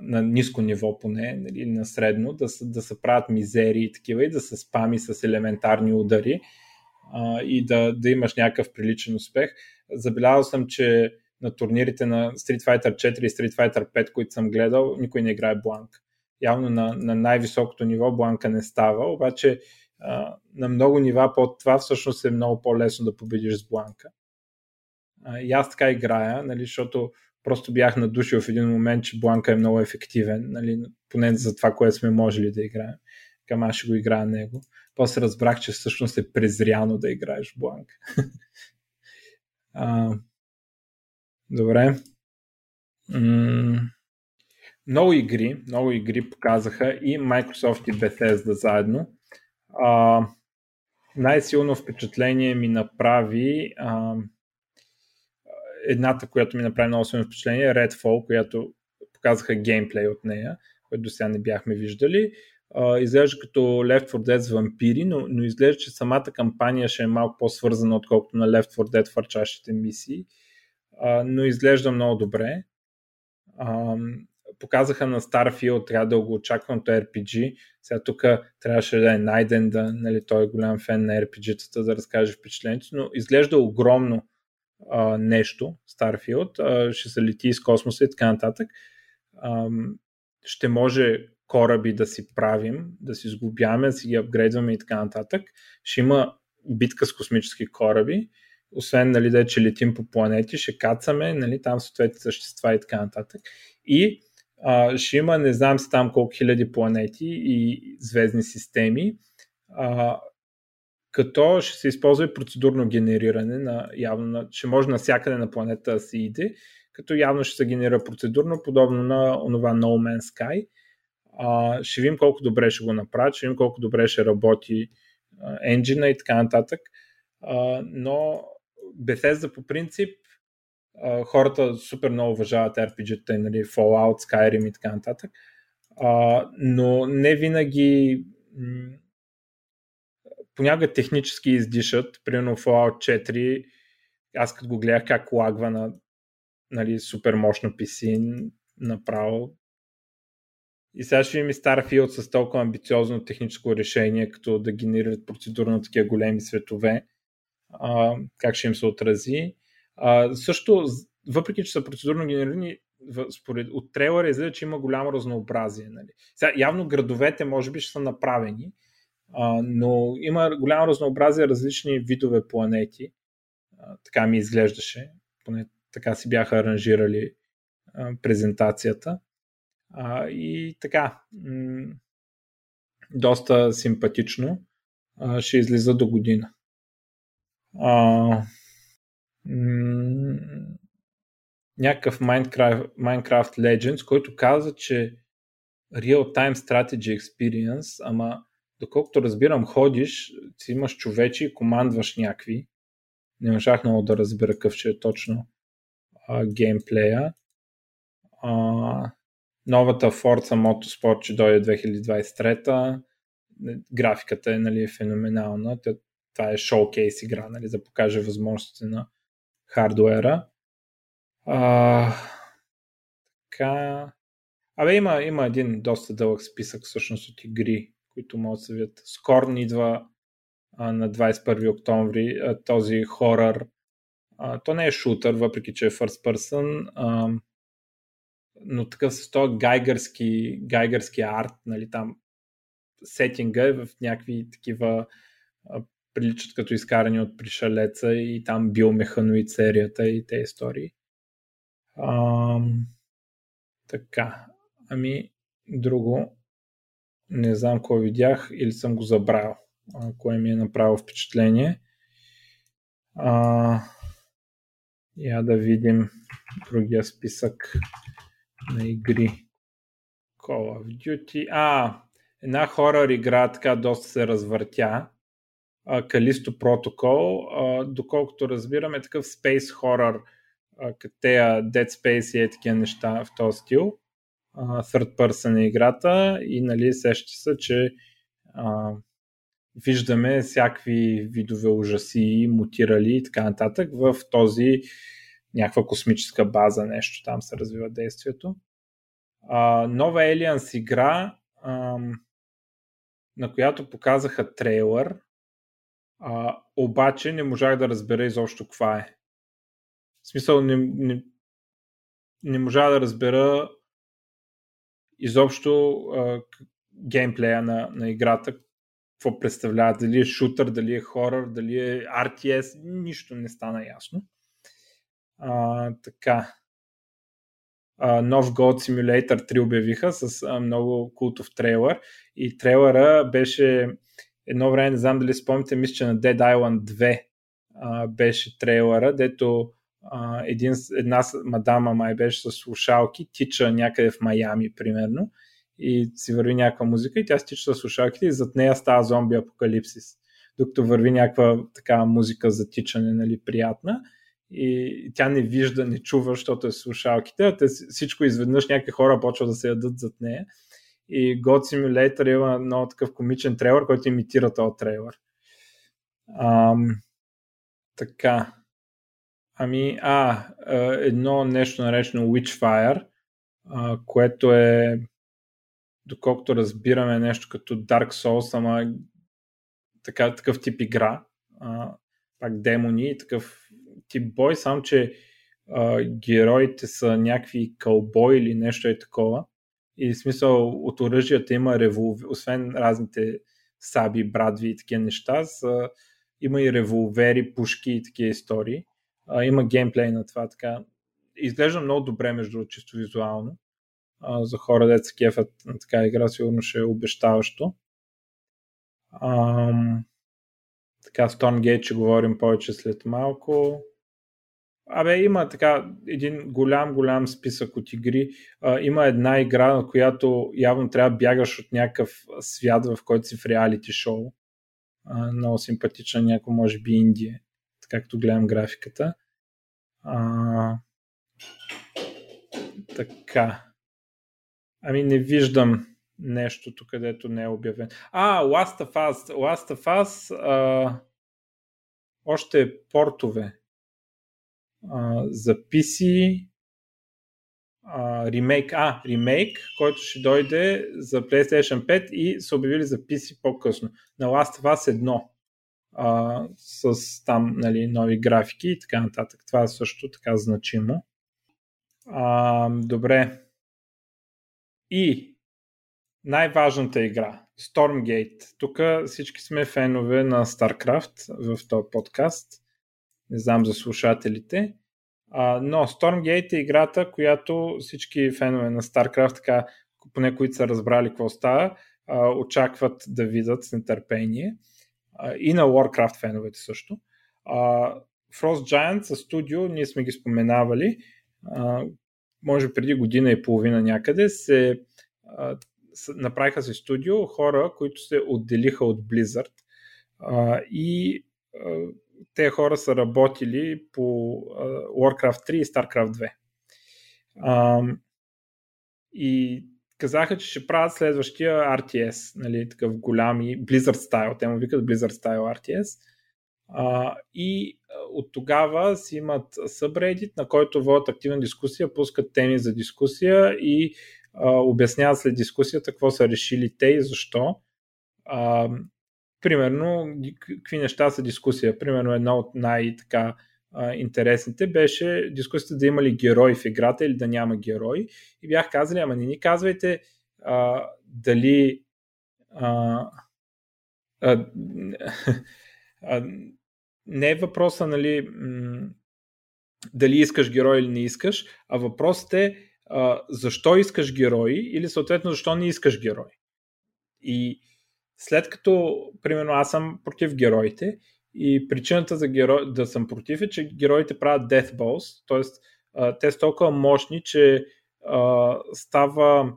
на ниско ниво поне, нали, на средно, да, да се правят мизерии и такива и да се спами с елементарни удари а, и да, да имаш някакъв приличен успех. Забелязал съм, че на турнирите на Street Fighter 4 и Street Fighter 5, които съм гледал, никой не играе бланк. Явно на, на най-високото ниво бланка не става, обаче а, на много нива под това всъщност е много по-лесно да победиш с бланка. А, и аз така играя, нали, защото просто бях надушил в един момент, че бланка е много ефективен, нали, поне за това, което сме можели да играем. Към аз ще го играя него. После разбрах, че всъщност е презряно да играеш бланка. а, добре. М- много игри, много игри показаха и Microsoft и Bethesda заедно. А, най-силно впечатление ми направи а, едната, която ми направи много силно впечатление е Redfall, която показаха геймплей от нея, който до сега не бяхме виждали. Изглежда като Left 4 Dead вампири, но, но изглежда, че самата кампания ще е малко по-свързана, отколкото на Left 4 Dead върчащите мисии. Uh, но изглежда много добре. Uh, показаха на Starfield, трябва да го очакваното RPG. Сега тук трябваше да е найден, да, нали, той е голям фен на RPG-тата, да разкаже впечатлението, но изглежда огромно а, нещо, Starfield, а, ще се лети из космоса и така нататък. А, ще може кораби да си правим, да си сглобяваме, да си ги апгрейдваме и така нататък. Ще има битка с космически кораби, освен нали, да е, че летим по планети, ще кацаме, нали, там съответни същества и така нататък. И а, ще има, не знам си там колко хиляди планети и звездни системи, а, като ще се използва и процедурно генериране на явно, ще може навсякъде на планета да се иде, като явно ще се генерира процедурно, подобно на онова No Man's Sky. А, ще видим колко добре ще го направят, ще видим колко добре ще работи енджина и така нататък. А, но Bethesda по принцип а, хората супер много уважават RPG-та, нали, Fallout, Skyrim и така нататък. А, но не винаги м- понякога технически издишат. Примерно Fallout 4, аз като го гледах как лагва на нали, супер мощно PC направо. И сега ще видим и Starfield с толкова амбициозно техническо решение, като да генерират процедурно такива големи светове. А, как ще им се отрази. А, също, въпреки че са процедурно генерирани, според, от трейлера изглежда, че има голямо разнообразие. Нали. Сега, явно градовете може би ще са направени, а, но има голямо разнообразие различни видове планети. А, така ми изглеждаше. Поне така си бяха аранжирали а, презентацията. А, и така, м- доста симпатично. А, ще излиза до година. А, м- някакъв Minecraft, Minecraft Legends, който каза, че Real-Time Strategy Experience, ама доколкото разбирам, ходиш, си имаш човечи и командваш някакви. Не можах много да разбера какъв ще е точно а, геймплея. А, новата Forza Motorsport ще дойде 2023. Графиката е нали, феноменална. Това е шоукейс игра, нали, за да покаже възможностите на хардуера. А, така. Абе, има, има един доста дълъг списък всъщност от игри, които могат да се видят. Скорн идва а, на 21 октомври, а, този хорър. А, то не е шутър, въпреки че е first person, а, но такъв с този гайгърски, гайгърски арт, нали, там сетинга е в някакви такива приличат като изкарани от пришалеца и там биомеханоид серията и те истории. А, така, ами друго не знам кой видях или съм го забравил, кое ми е направило впечатление. А, я да видим другия списък на игри. Call of Duty. А, една хорър игра така доста се развъртя. Калисто Протокол. Доколкото разбираме, такъв space horror, като Dead Space и е такива неща в този стил third person е играта и нали, сеща се, че а, виждаме всякакви видове ужаси, мутирали и така нататък в този някаква космическа база, нещо там се развива действието. нова Aliens игра, на която показаха трейлър, обаче не можах да разбера изобщо каква е. В смисъл, не, не, не можа да разбера изобщо геймплея на, на играта, какво представлява, дали е шутър, дали е хорър, дали е RTS, нищо не стана ясно. А, така. А, нов God Simulator 3 обявиха с а, много култов трейлър и трейлъра беше едно време, не знам дали спомните, мисля, че на Dead Island 2 а, беше трейлъра, дето а, един, една мадама май беше с слушалки, тича някъде в Майами, примерно, и си върви някаква музика и тя стича с слушалките и зад нея става зомби апокалипсис. Докато върви някаква такава музика за тичане, нали, приятна и тя не вижда, не чува, защото е слушалките, а те всичко изведнъж някакви хора почват да се ядат зад нея. И God Simulator има много такъв комичен трейлър, който имитира този трейлър. Ам, така. Ами, а, едно нещо наречено Witchfire, което е доколкото разбираме нещо като Dark Souls, ама така, такъв тип игра, а, пак демони, такъв тип бой, само че а, героите са някакви кълбой или нещо е такова. И в смисъл от оръжията има револвер, освен разните саби, брадви и такива неща, са, има и револвери, пушки и такива истории. А, има геймплей на това, така. Изглежда много добре, между чисто визуално а, за хора, деца кефят на така игра, сигурно ще е обещаващо. Ам, така, Stormgate ще говорим повече след малко. Абе, има така един голям, голям списък от игри. А, има една игра, на която явно трябва да бягаш от някакъв свят, в който си в реалити шоу. А, много симпатична, някой може би Индия, както гледам графиката. А, така. Ами не виждам нещо където не е обявен. А, Last of Us. Last of Us а, още портове а, за PC ремейк, а, ремейк, който ще дойде за PlayStation 5 и са обявили за PC по-късно. На Last of Us 1 а, с там нали, нови графики и така нататък. Това е също така значимо. А, добре, и най-важната игра, Stormgate. Тук всички сме фенове на StarCraft в този подкаст. Не знам за слушателите. А, но Stormgate е играта, която всички фенове на StarCraft, така, поне които са разбрали какво става, а, очакват да видят с нетърпение. А, и на Warcraft феновете също. А, Frost Giants са студио, ние сме ги споменавали, а, може преди година и половина някъде, се а, направиха се студио хора, които се отделиха от Blizzard а, и а, те хора са работили по Warcraft 3 и StarCraft 2. А, и казаха, че ще правят следващия RTS, нали, такъв голям и Blizzard Style, те му викат Blizzard Style RTS. А, и от тогава си имат subreddit, на който водят активна дискусия, пускат теми за дискусия и а, обясняват след дискусията какво са решили те и защо. А, примерно, какви неща са дискусия. Примерно, една от най-така интересните беше дискусията да има ли герой в играта или да няма герой. И бях казали, ама не ни казвайте а, дали а, а, а, не е въпроса, нали, дали искаш герой или не искаш, а въпросът е а, защо искаш герои или съответно защо не искаш герой. И след като, примерно, аз съм против героите и причината за геро... да съм против е, че героите правят death balls, т.е. те са толкова мощни, че а, става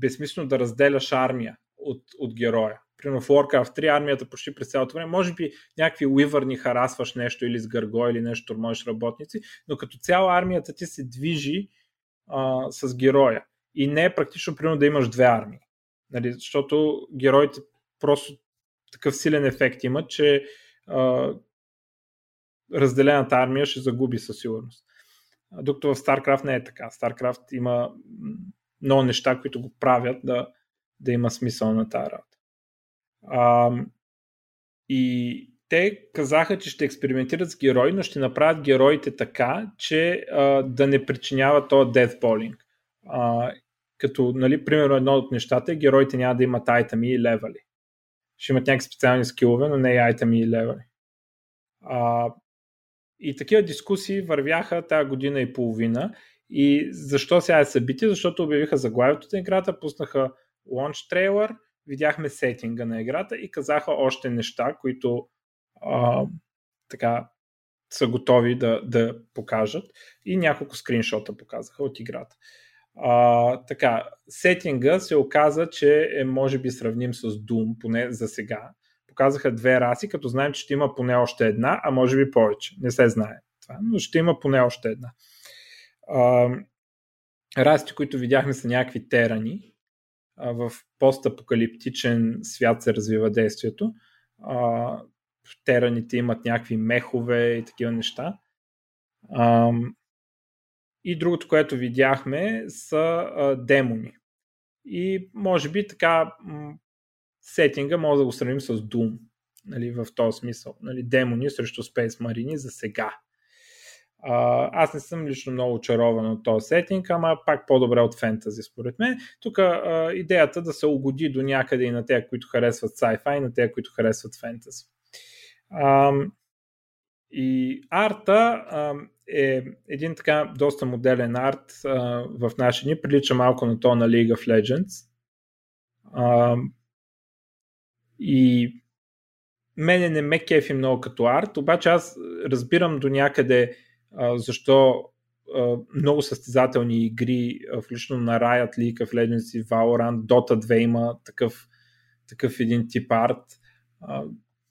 безсмислено да разделяш армия от, от героя примерно в Warcraft 3 армията почти през цялото време, може би някакви уивърни харасваш нещо или с гърго или нещо, можеш работници, но като цяло армията ти се движи а, с героя. И не е практично, примерно, да имаш две армии. Нали, защото героите просто такъв силен ефект имат, че а, разделената армия ще загуби със сигурност. Докато в StarCraft не е така. StarCraft има много неща, които го правят да, да има смисъл на тази работа. А, и те казаха, че ще експериментират с герои, но ще направят героите така, че а, да не причиняват този deathballing. А, като, нали, примерно едно от нещата е, героите няма да имат айтами и левели. Ще имат някакви специални скилове, но не и айтами и левели. А, и такива дискусии вървяха тази година и половина. И защо сега е събитие? Защото обявиха заглавието на играта, пуснаха лонч трейлър, видяхме сетинга на играта и казаха още неща, които а, така са готови да, да покажат и няколко скриншота показаха от играта. А, така, сетинга се оказа, че е може би сравним с Doom, поне за сега. Показаха две раси, като знаем, че ще има поне още една, а може би повече. Не се знае това, но ще има поне още една. А, расите, които видяхме са някакви терани. А, в постапокалиптичен свят се развива действието. А, тераните имат някакви мехове и такива неща. А, и другото, което видяхме, са а, демони. И може би така м- сетинга може да го сравним с Doom. Нали, в този смисъл. Нали, демони срещу Space Marine за сега. А, аз не съм лично много очарован от този сетинг, ама пак по-добре от фентази, според мен. Тук идеята да се угоди до някъде и на тези, които харесват sci-fi, и на тези, които харесват фентази. И арта а, е един така доста моделен арт а, в наши дни, прилича малко на то на League of Legends. А, и мене не ме кефи много като арт, обаче аз разбирам до някъде а, защо а, много състезателни игри, включно на Riot League of Legends и Valorant, Dota 2 има такъв, такъв един тип арт. А,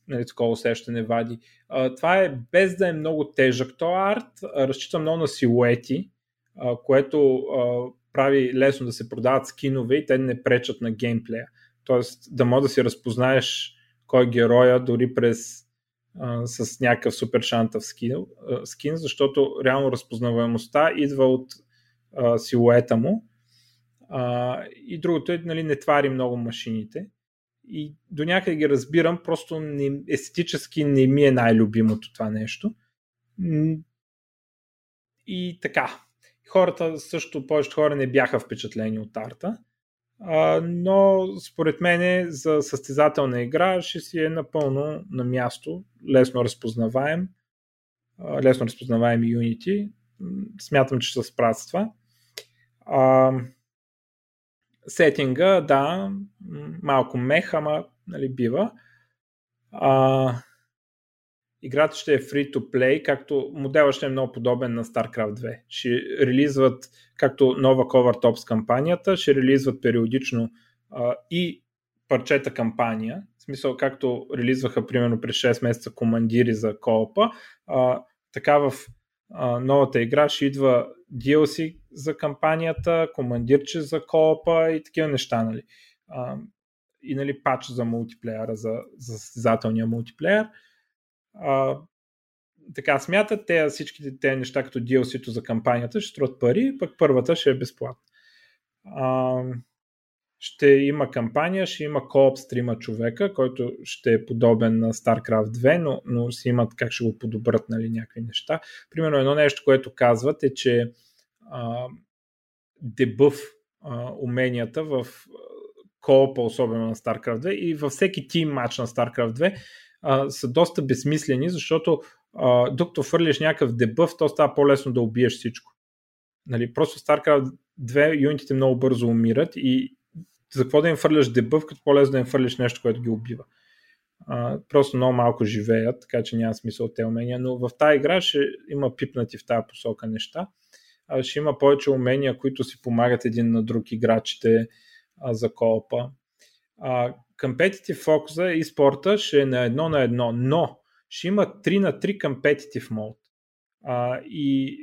нали, такова усещане вади. А, това е без да е много тежък то арт, разчита много на силуети, а, което а, прави лесно да се продават скинове и те не пречат на геймплея. Тоест да може да си разпознаеш кой е героя дори през а, с някакъв супер шантов скин, а, скин, защото реално разпознаваемостта идва от а, силуета му. А, и другото е, нали, не твари много машините и до някъде ги разбирам, просто не, естетически не ми е най-любимото това нещо. И така. Хората също, повечето хора не бяха впечатлени от арта, а, но според мен за състезателна игра ще си е напълно на място, лесно разпознаваем, лесно разпознаваем Unity. Смятам, че ще се справят с това. А, сетинга, да, малко мех, ама нали, бива. А, играта ще е free to play, както моделът ще е много подобен на StarCraft 2. Ще релизват, както нова Cover Tops кампанията, ще релизват периодично а, и парчета кампания, в смисъл както релизваха примерно през 6 месеца командири за коопа, а, така в а, новата игра ще идва DLC за кампанията, командирче за коопа и такива неща, нали. А, и нали, пач за мултиплеера, за, за състезателния мултиплеер. А, така смятат, те всичките тези неща като DLC-то за кампанията ще струват пари, пък първата ще е безплатна. А, ще има кампания, ще има кооп с трима човека, който ще е подобен на StarCraft 2, но, но си имат как ще го подобрат нали, някакви неща. Примерно едно нещо, което казват е, че дебъв а, уменията в коопа, особено на StarCraft 2 и във всеки тим матч на StarCraft 2 а, са доста безсмислени, защото а, докато фърлиш някакъв дебъв, то става по-лесно да убиеш всичко. Нали, просто StarCraft 2 юнитите много бързо умират и за какво да им фърляш дебъв, като по-лесно да им фърляш нещо, което ги убива. А, просто много малко живеят, така че няма смисъл от тези умения, но в тази игра ще има пипнати в тази посока неща. Ще има повече умения, които си помагат един на друг играчите а, за колпа. А, competitive фокуса и спорта ще е на едно на едно, но ще има 3 на 3 competitive мод. А, и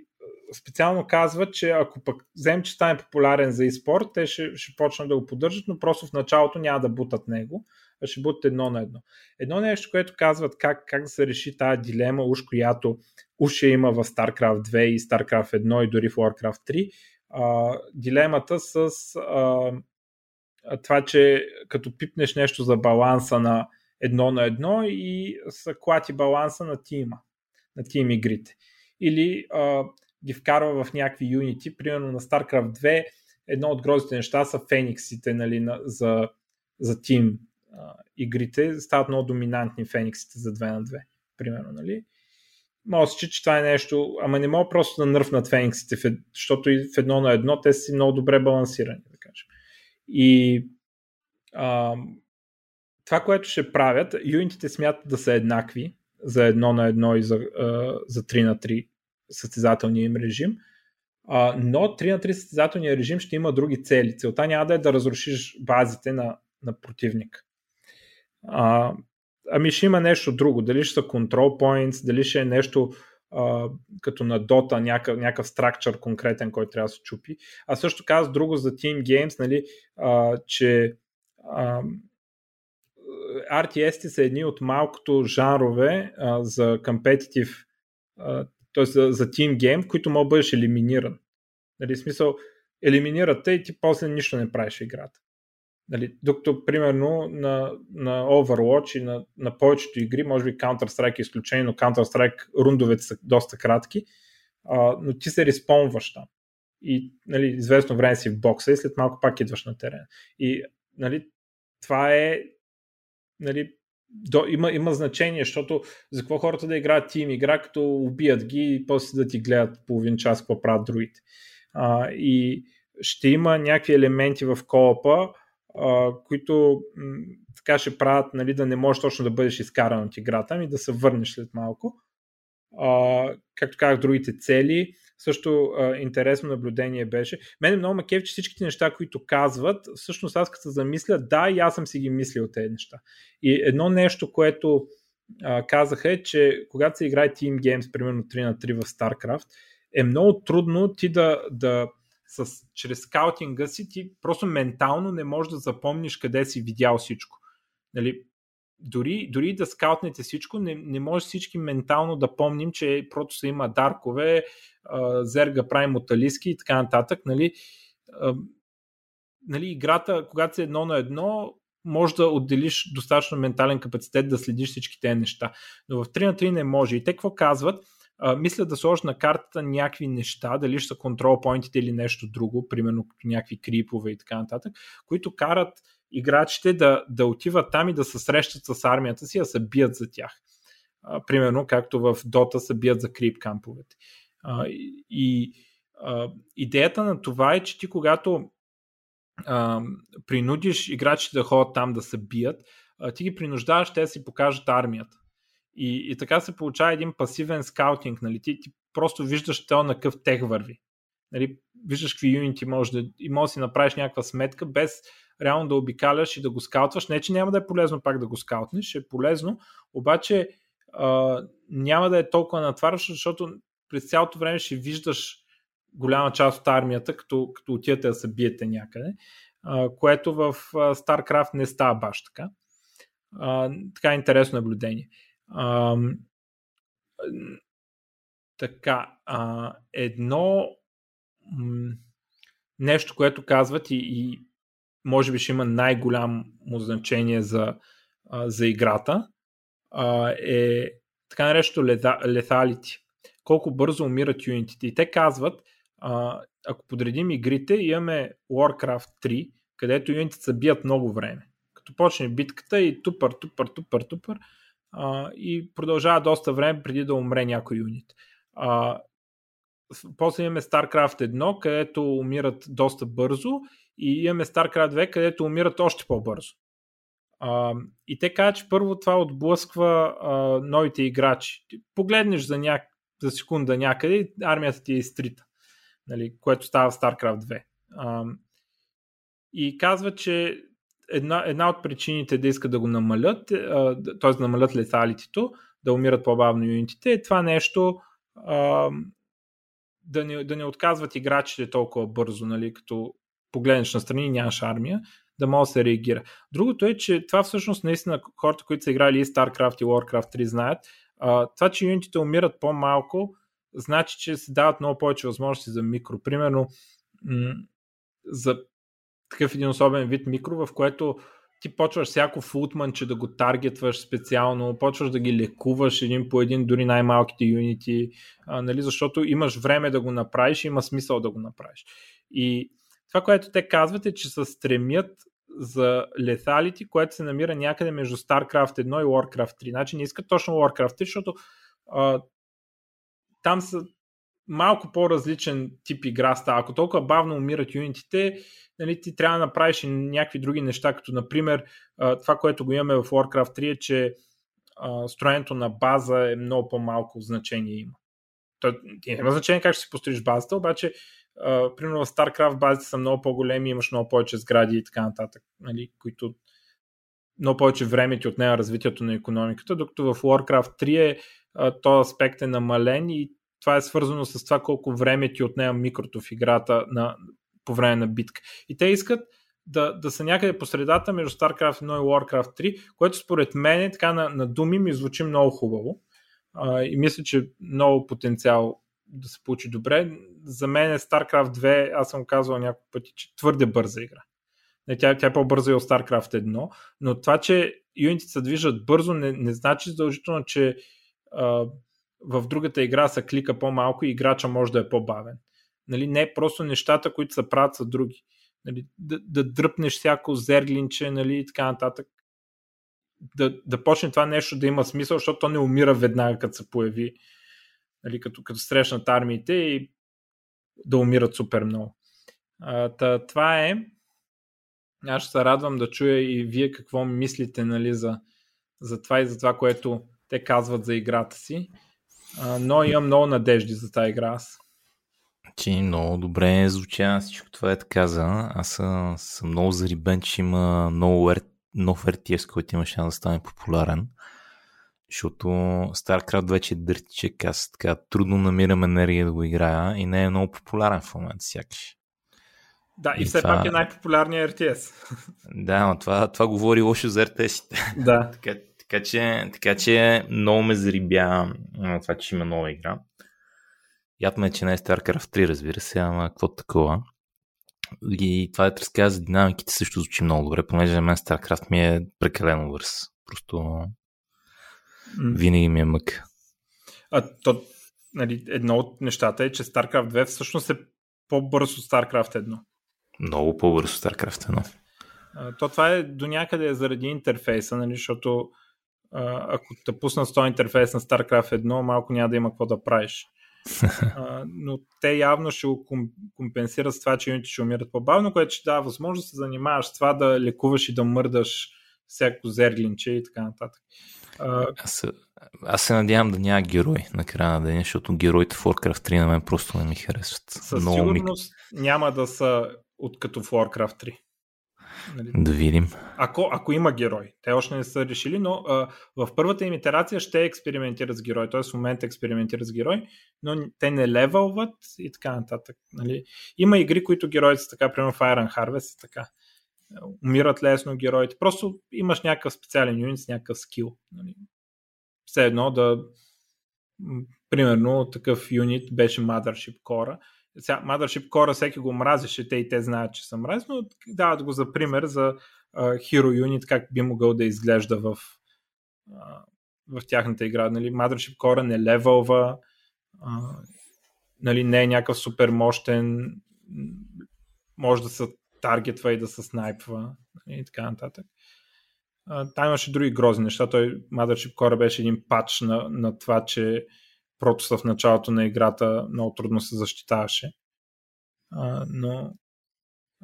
специално казват, че ако пък вземем, че стане популярен за e-спорт, те ще, ще почнат да го поддържат, но просто в началото няма да бутат него, а ще бъдат едно на едно. Едно нещо, което казват как, как да се реши тази дилема, уж която уж я има в StarCraft 2 и StarCraft 1 и дори в Warcraft 3, а, дилемата с а, това, че като пипнеш нещо за баланса на едно на едно и се клати баланса на тима, на тим игрите. Или а, ги вкарва в някакви юнити, примерно на StarCraft 2 едно от грозите неща са фениксите нали, на, за, за тим игрите, стават много доминантни фениксите за 2 на 2, примерно, нали? Мога се че това е нещо, ама не мога просто да нърфнат фениксите, защото и в едно на едно те са много добре балансирани, да кажем. И а, това, което ще правят, юнитите смятат да са еднакви за едно на едно и за, а, за 3 на 3 състезателния им режим, а, но 3 на 3 състезателния режим ще има други цели. Целта няма да е да разрушиш базите на, на противник. А, ами ще има нещо друго. Дали ще са control points, дали ще е нещо а, като на Dota, някакъв, някакъв structure конкретен, който трябва да се чупи. А също казах друго за Team Games, нали, а, че а, RTS са едни от малкото жанрове а, за competitive, т.е. За, за Team Game, които мога да бъдеш елиминиран. Нали, смисъл, елиминирате и ти после нищо не правиш играта. Нали, докато, примерно, на, на Overwatch и на, на повечето игри, може би Counter-Strike е изключение, но Counter-Strike рундовете са доста кратки, а, но ти се респонваш там. И нали, известно време си в бокса и след малко пак идваш на терена. И нали, това е нали, до, има, има значение, защото за какво хората да играят тим игра, като убият ги и после да ти гледат половин час какво правят другите. А, и ще има някакви елементи в коопа, а, които м- така ще правят нали, да не можеш точно да бъдеш изкаран от играта, ами да се върнеш след малко. А, както казах, другите цели. Също а, интересно наблюдение беше. Мене много ме кеф, че всичките неща, които казват, всъщност аз като се замисля, да, и аз съм си ги мислил тези неща. И едно нещо, което а, казаха е, че когато се играе Team Games, примерно 3 на 3 в StarCraft, е много трудно ти да, да с, чрез скаутинга си, ти просто ментално не можеш да запомниш къде си видял всичко. Нали, дори, дори да скаутнете всичко, не, не може всички ментално да помним, че просто са има даркове, зерга прави моталиски и така нататък. Нали, нали, играта, когато се едно на едно, може да отделиш достатъчно ментален капацитет да следиш всички тези неща. Но в 3 на 3 не може. И те какво казват? А, мисля да сложат на картата някакви неща, дали ще са контрол поинтите или нещо друго, примерно някакви крипове и така нататък, които карат играчите да, да отиват там и да се срещат с армията си, да се бият за тях. А, примерно, както в Дота се бият за крип камповете. А, и а, идеята на това е, че ти когато а, принудиш играчите да ходят там да се бият, а, ти ги принуждаваш те да си покажат армията. И, и така се получава един пасивен скаутинг. Нали? Ти, ти просто виждаш то на какъв тех върви. Нали? Виждаш какви юнити може да, и може да си направиш някаква сметка без реално да обикаляш и да го скаутваш. Не, че няма да е полезно пак да го скаутнеш, е полезно, обаче а, няма да е толкова натварващо, защото през цялото време ще виждаш голяма част от армията, като, като отидете да се биете някъде, а, което в StarCraft не става баш така. А, така интересно наблюдение. А, така, а, едно м- нещо, което казват и, и може би ще има най-голямо значение за, а, за играта, а, е така нареченото леталити. Колко бързо умират юнитите. И те казват, а, ако подредим игрите, имаме Warcraft 3, където юнитите се бият много време. Като почне битката и тупър, тупър, тупър, тупър, и продължава доста време преди да умре някой юнит. А, после имаме StarCraft 1, където умират доста бързо и имаме StarCraft 2, където умират още по-бързо. А, и те казват, че първо това отблъсква а, новите играчи. Погледнеш за, ня... за секунда някъде, армията ти е изтрита, нали, което става в StarCraft 2. А, и казва, че една, една от причините да искат да го намалят, т.е. да намалят леталитето, да умират по-бавно юнитите, е това нещо а, да, не, да не отказват играчите толкова бързо, нали, като погледнеш настрани и нямаш армия, да може да се реагира. Другото е, че това всъщност наистина хората, които са играли и StarCraft и Warcraft 3 знаят, а, това, че юнитите умират по-малко, значи, че се дават много повече възможности за микро. Примерно, м- за такъв един особен вид микро, в което ти почваш всяко фултманче да го таргетваш специално, почваш да ги лекуваш един по един, дори най-малките юнити, а, нали, защото имаш време да го направиш и има смисъл да го направиш. И това, което те казват е, че се стремят за леталити, което се намира някъде между StarCraft 1 и Warcraft 3. Значи не искат точно Warcraft 3, защото а, там са малко по-различен тип игра става. Ако толкова бавно умират юнитите, нали, ти трябва да направиш и някакви други неща, като например това, което го имаме в Warcraft 3 е, че строенето на база е много по-малко значение има. То, няма значение как ще си построиш базата, обаче примерно в StarCraft базите са много по-големи, имаш много повече сгради и така нататък, нали, които много повече време ти отнема развитието на економиката, докато в Warcraft 3 е, този аспект е намален и това е свързано с това колко време ти отнема микрото в играта на, по време на битка. И те искат да, да са някъде по средата между StarCraft 1 и Warcraft 3, което според мен така на, на думи ми звучи много хубаво. А, и мисля, че много потенциал да се получи добре. За мен е StarCraft 2, аз съм казвал няколко пъти, че твърде бърза игра. Не, тя, тя е по-бърза и от StarCraft 1, но това, че юнитите се движат бързо, не, не значи задължително, че а, в другата игра се клика по-малко и играча може да е по-бавен. Нали, не просто нещата, които се правят са други. Нали, да, да дръпнеш всяко зерглинче нали, и така нататък. Да, да почне това нещо да има смисъл, защото то не умира веднага, като се появи. Нали, като, като срещнат армиите и да умират супер много. А, та, това е. Аз ще се радвам да чуя и вие какво мислите нали, за, за това и за това, което те казват за играта си. А, но имам много надежди за тази игра аз. Че много добре звуча всичко това е така за. Аз съм, съм много зарибен, че има много нов RTS, който има шанс да стане популярен. Защото StarCraft вече е дъртичек, аз така трудно намирам енергия да го играя и не е много популярен в момента сякаш. Да, и, и все това... пак е най-популярният RTS. Да, но това, това говори лошо за RTS-ите. Да. така, така, че, така че много ме зарибя това, че има нова игра. Ядме, че не е StarCraft 3, разбира се, ама какво такова. И това да те разказа за динамиките също звучи много добре, понеже на мен StarCraft ми е прекалено бърз. Просто mm. винаги ми е мък. А то, нали, едно от нещата е, че StarCraft 2 всъщност е по-бърз от StarCraft 1. Много по-бърз от StarCraft 1. А, то това е до някъде заради интерфейса, нали, защото ако те пуснат 100 интерфейс на StarCraft 1, малко няма да има какво да правиш. но те явно ще го компенсират с това, че юнитите ще умират по-бавно, което ще дава възможност да се занимаваш с това да лекуваш и да мърдаш всяко зерглинче и така нататък. А... Аз, аз се надявам да няма герой на края на деня, защото героите в Warcraft 3 на мен просто не ми харесват. Със Много сигурност ми... няма да са от като в Warcraft 3. Нали? Да видим. Ако, ако има герой. Те още не са решили, но а, в първата им итерация ще експериментират с герой. Т.е. в момента експериментират с герой, но те не левелват и така нататък. Нали? Има игри, които героите са така, примерно Fire and Harvest така. Умират лесно героите. Просто имаш някакъв специален юнит с някакъв скил. Нали? Все едно да примерно такъв юнит беше Mothership Core сега, Mothership Core всеки го мразеше, те и те знаят, че съм мрази, но дават го за пример за uh, Hero Unit, как би могъл да изглежда в, uh, в тяхната игра. Нали, Mothership Core не левелва, uh, нали, не е някакъв супер мощен, може да се таргетва и да се снайпва нали, и така нататък. Uh, там имаше други грозни неща. Той Mothership Core беше един пач на, на това, че Протоса в началото на играта много трудно се защитаваше. А, но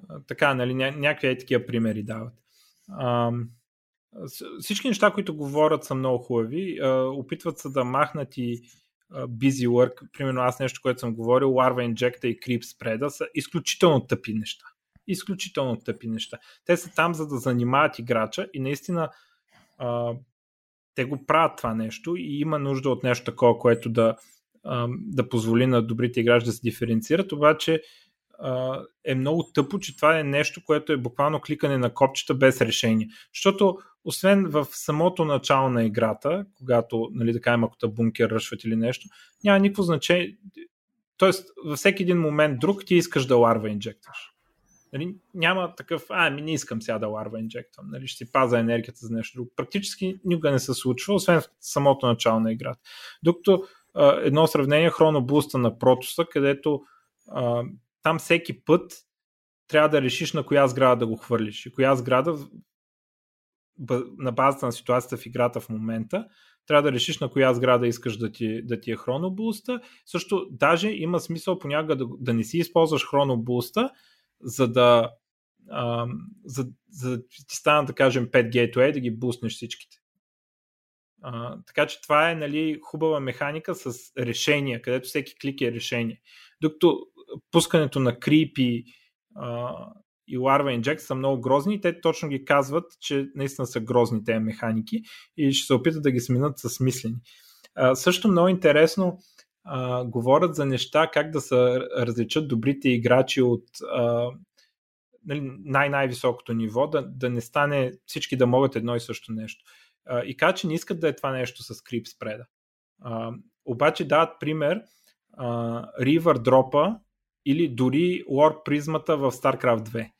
а, така, нали, ня- някакви такива примери дават. А, всички неща, които говорят са много хубави. А, опитват се да махнат и busy work. Примерно аз нещо, което съм говорил, Larva Injecta и Creep Spread са изключително тъпи неща. Изключително тъпи неща. Те са там за да занимават играча и наистина а, те го правят това нещо и има нужда от нещо такова, което да, да позволи на добрите играчи да се диференцират, обаче е много тъпо, че това е нещо, което е буквално кликане на копчета без решение. Защото освен в самото начало на играта, когато, нали, да кажем, ако бункер ръшват или нещо, няма никакво значение. Тоест, във всеки един момент друг ти искаш да ларва инжектваш. Нали, няма такъв, а, ми не искам сега да ларва инжектвам, нали, ще си паза енергията за нещо друго. Практически никога не се случва, освен в самото начало на играта. Докато а, едно сравнение, хронобуста на Протоса, където а, там всеки път трябва да решиш на коя сграда да го хвърлиш. И коя сграда на базата на ситуацията в играта в момента, трябва да решиш на коя сграда искаш да ти, да ти е хронобуста. Също даже има смисъл понякога да, да не си използваш хронобуста, за да, а, за, за да ти станат, да кажем, 5 gateway, да ги буснеш всичките. А, така че това е нали, хубава механика с решение, където всеки клик е решение. Докато пускането на а, и Larva Inject са много грозни те точно ги казват, че наистина са грозни тези механики и ще се опитат да ги сменят с мислени. А, също много интересно а, говорят за неща, как да се различат добрите играчи от а, нали, най-най-високото ниво, да, да не стане всички да могат едно и също нещо. А, и казват, че не искат да е това нещо с крип спреда. А, обаче дават пример а, River Dropа или дори War призмата в StarCraft 2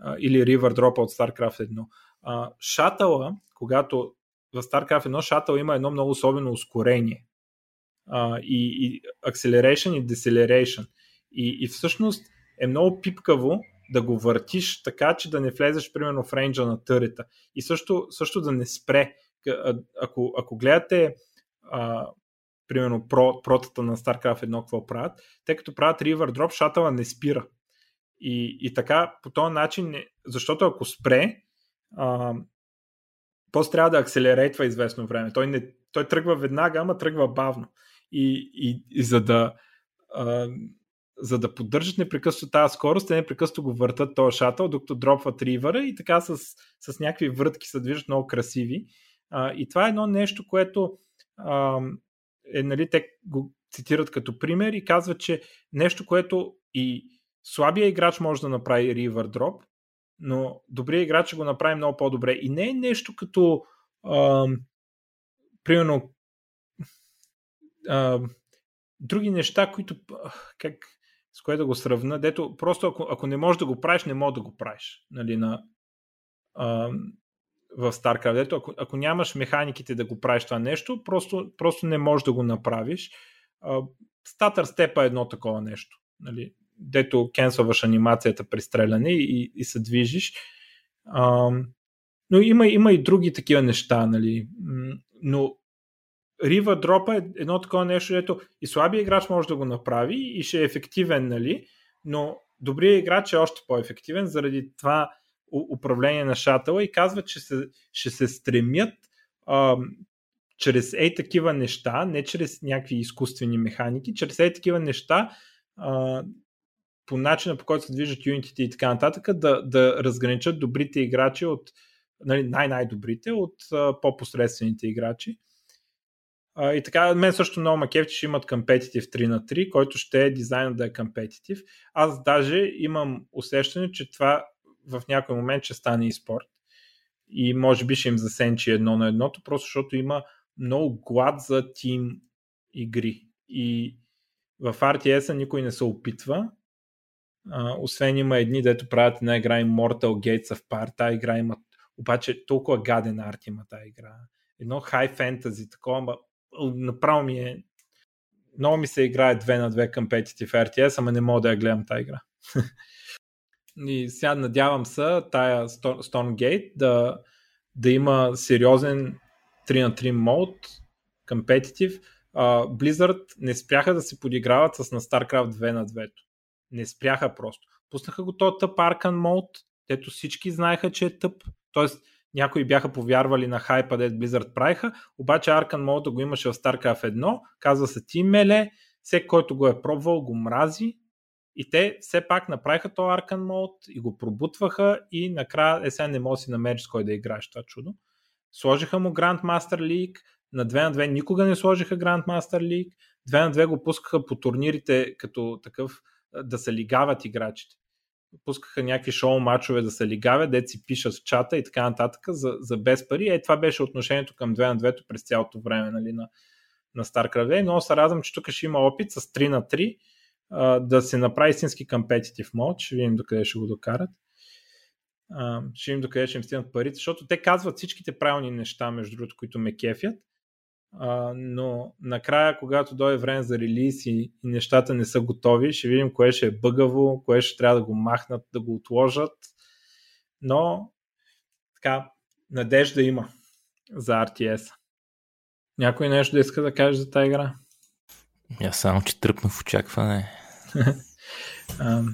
а, или River Dropа от StarCraft 1. А, когато в StarCraft 1 шатъл има едно много особено ускорение и, и acceleration и deceleration. И, и всъщност е много пипкаво да го въртиш така, че да не влезеш примерно в рейнджа на търета. И също, също да не спре. Ако, ако гледате а, примерно про, протата на StarCraft 1 какво правят, те като правят River Drop, шатъла не спира. И, и така по този начин, защото ако спре, а, после трябва да акселерейтва известно време. Той, не, той тръгва веднага, ама тръгва бавно. И, и, и за да а, за да поддържат непрекъснато тази скорост, те непрекъснато го въртат този шатъл, докато дропват ривъра и така с, с някакви въртки се движат много красиви. А, и това е едно нещо, което а, е, нали, те го цитират като пример и казват, че нещо, което и слабия играч може да направи ривър дроп, но добрият играч ще го направи много по-добре. И не е нещо като а, примерно а, други неща, които как, с което да го сравна, дето просто ако, ако не можеш да го правиш, не можеш да го правиш. Нали, на, а, в StarCraft. Дето, ако, ако нямаш механиките да го правиш това нещо, просто, просто не можеш да го направиш. Статър степа е едно такова нещо. Нали, дето кенсълваш анимацията при стреляне и, и се движиш. А, но има, има и други такива неща, нали. Но Рива дропа е едно такова нещо, ето и слабия играч може да го направи и ще е ефективен, нали? но добрият играч е още по-ефективен заради това управление на шатъла и казва, че се, ще се стремят а, чрез ей такива неща, не чрез някакви изкуствени механики, чрез ей такива неща а, по начина по който се движат юнитите и така нататък, да, да разграничат добрите играчи от нали, най-най-добрите от а, по-посредствените играчи. И така, мен също много макев, че имат компетитив 3 на 3, който ще е дизайнът да е компетитив. Аз даже имам усещане, че това в някой момент ще стане и спорт. И може би ще им засенчи едно на едното, просто защото има много глад за тим игри. И в RTS-а никой не се опитва. А, освен има едни, дето правят една игра Immortal Gates of Par. Та игра има обаче толкова гаден арт има тази игра. Едно хай фентази, такова, направо ми е много ми се играе 2 на 2 competitive RTS, ама не мога да я гледам тази игра. и сега надявам се тая Stormgate да, да има сериозен 3 на 3 мод. Uh, Blizzard не спряха да се подиграват с на StarCraft 2 на 2. Не спряха просто. Пуснаха го този тъп Arcan мод, дето всички знаеха, че е тъп. Тоест, някои бяха повярвали на хайпа, дед Blizzard правиха, обаче Mode да го имаше в StarCraft 1, казва се Team Melee, всеки, който го е пробвал, го мрази и те все пак направиха то Arcan Mode и го пробутваха и накрая е сега не може да си намериш с кой да играеш това чудо. Сложиха му Grandmaster League, на 2 на 2 никога не сложиха Grandmaster League, 2 на 2 го пускаха по турнирите като такъв да се лигават играчите. Пускаха някакви шоу мачове да се лигавят, де си пишат в чата и така нататък за, за без пари. Е, това беше отношението към 2 на 2 през цялото време нали, на, на StarCraft 2. Много се радвам, че тук ще има опит с 3 на 3 а, да се направи истински компетитив мод. Ще видим докъде ще го докарат. А, ще видим докъде ще им стигнат парите, защото те казват всичките правилни неща, между другото, които ме кефят. А, но накрая, когато дойде време за релиз и, и нещата не са готови, ще видим кое ще е бъгаво, кое ще трябва да го махнат, да го отложат. Но така, надежда има за RTS. Някой нещо да иска да каже за тази игра? Я само, че тръпна в очакване.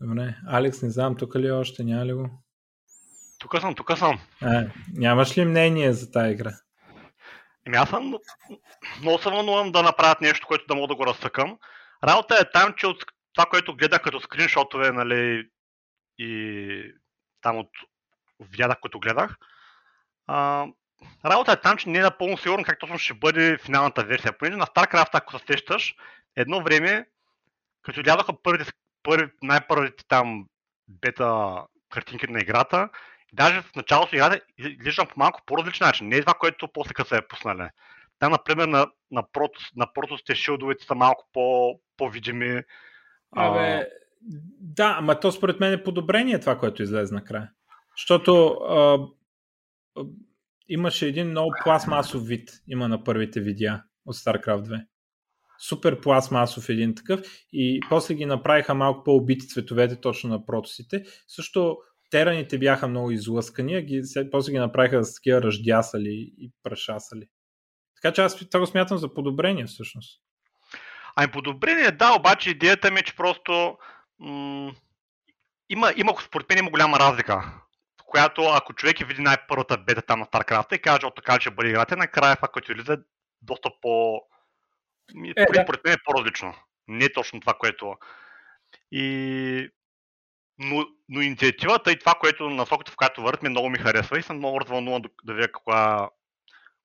Добре. Алекс, не знам, тук ли е още, няма ли го? Тук съм, тук съм. А, нямаш ли мнение за тази игра? Еми аз съм много се вълнувам да направят нещо, което да мога да го разсъкам. Работа е там, че от това, което гледах като скриншотове, нали, и там от видеята, които гледах, а, работа е там, че не е напълно сигурно как точно ще бъде финалната версия. Понеже на StarCraft, ако се сещаш, едно време, като излязоха първите, първи, най-първите там бета картинки на играта, даже в началото играта изглеждам по малко по-различен начин. Не е това, което после като се е пуснали. Там, например, на, на, протос, на протосите шилдовете са малко по, по-видими. Абе, да, ама то според мен е подобрение това, което излезе накрая. Защото а, а, имаше един много пластмасов вид, има на първите видеа от StarCraft 2. Супер пластмасов един такъв и после ги направиха малко по-убити цветовете точно на протосите. Също тераните бяха много излъскани, ги, после ги направиха с такива ръждясали и прашасали. Така че аз това го смятам за подобрение всъщност. Ами подобрение, да, обаче идеята ми е, че просто м- има, има, според мен има голяма разлика, която ако човек е види най-първата бета там на StarCraft и каже, от така че бъде играта, накрая това, което излиза е доста по... Е, според да. мен е по-различно. Не е точно това, което... И но, но инициативата и това, което насоката, в която върват, ми много ми харесва и съм много развълнуван да, да видя кога,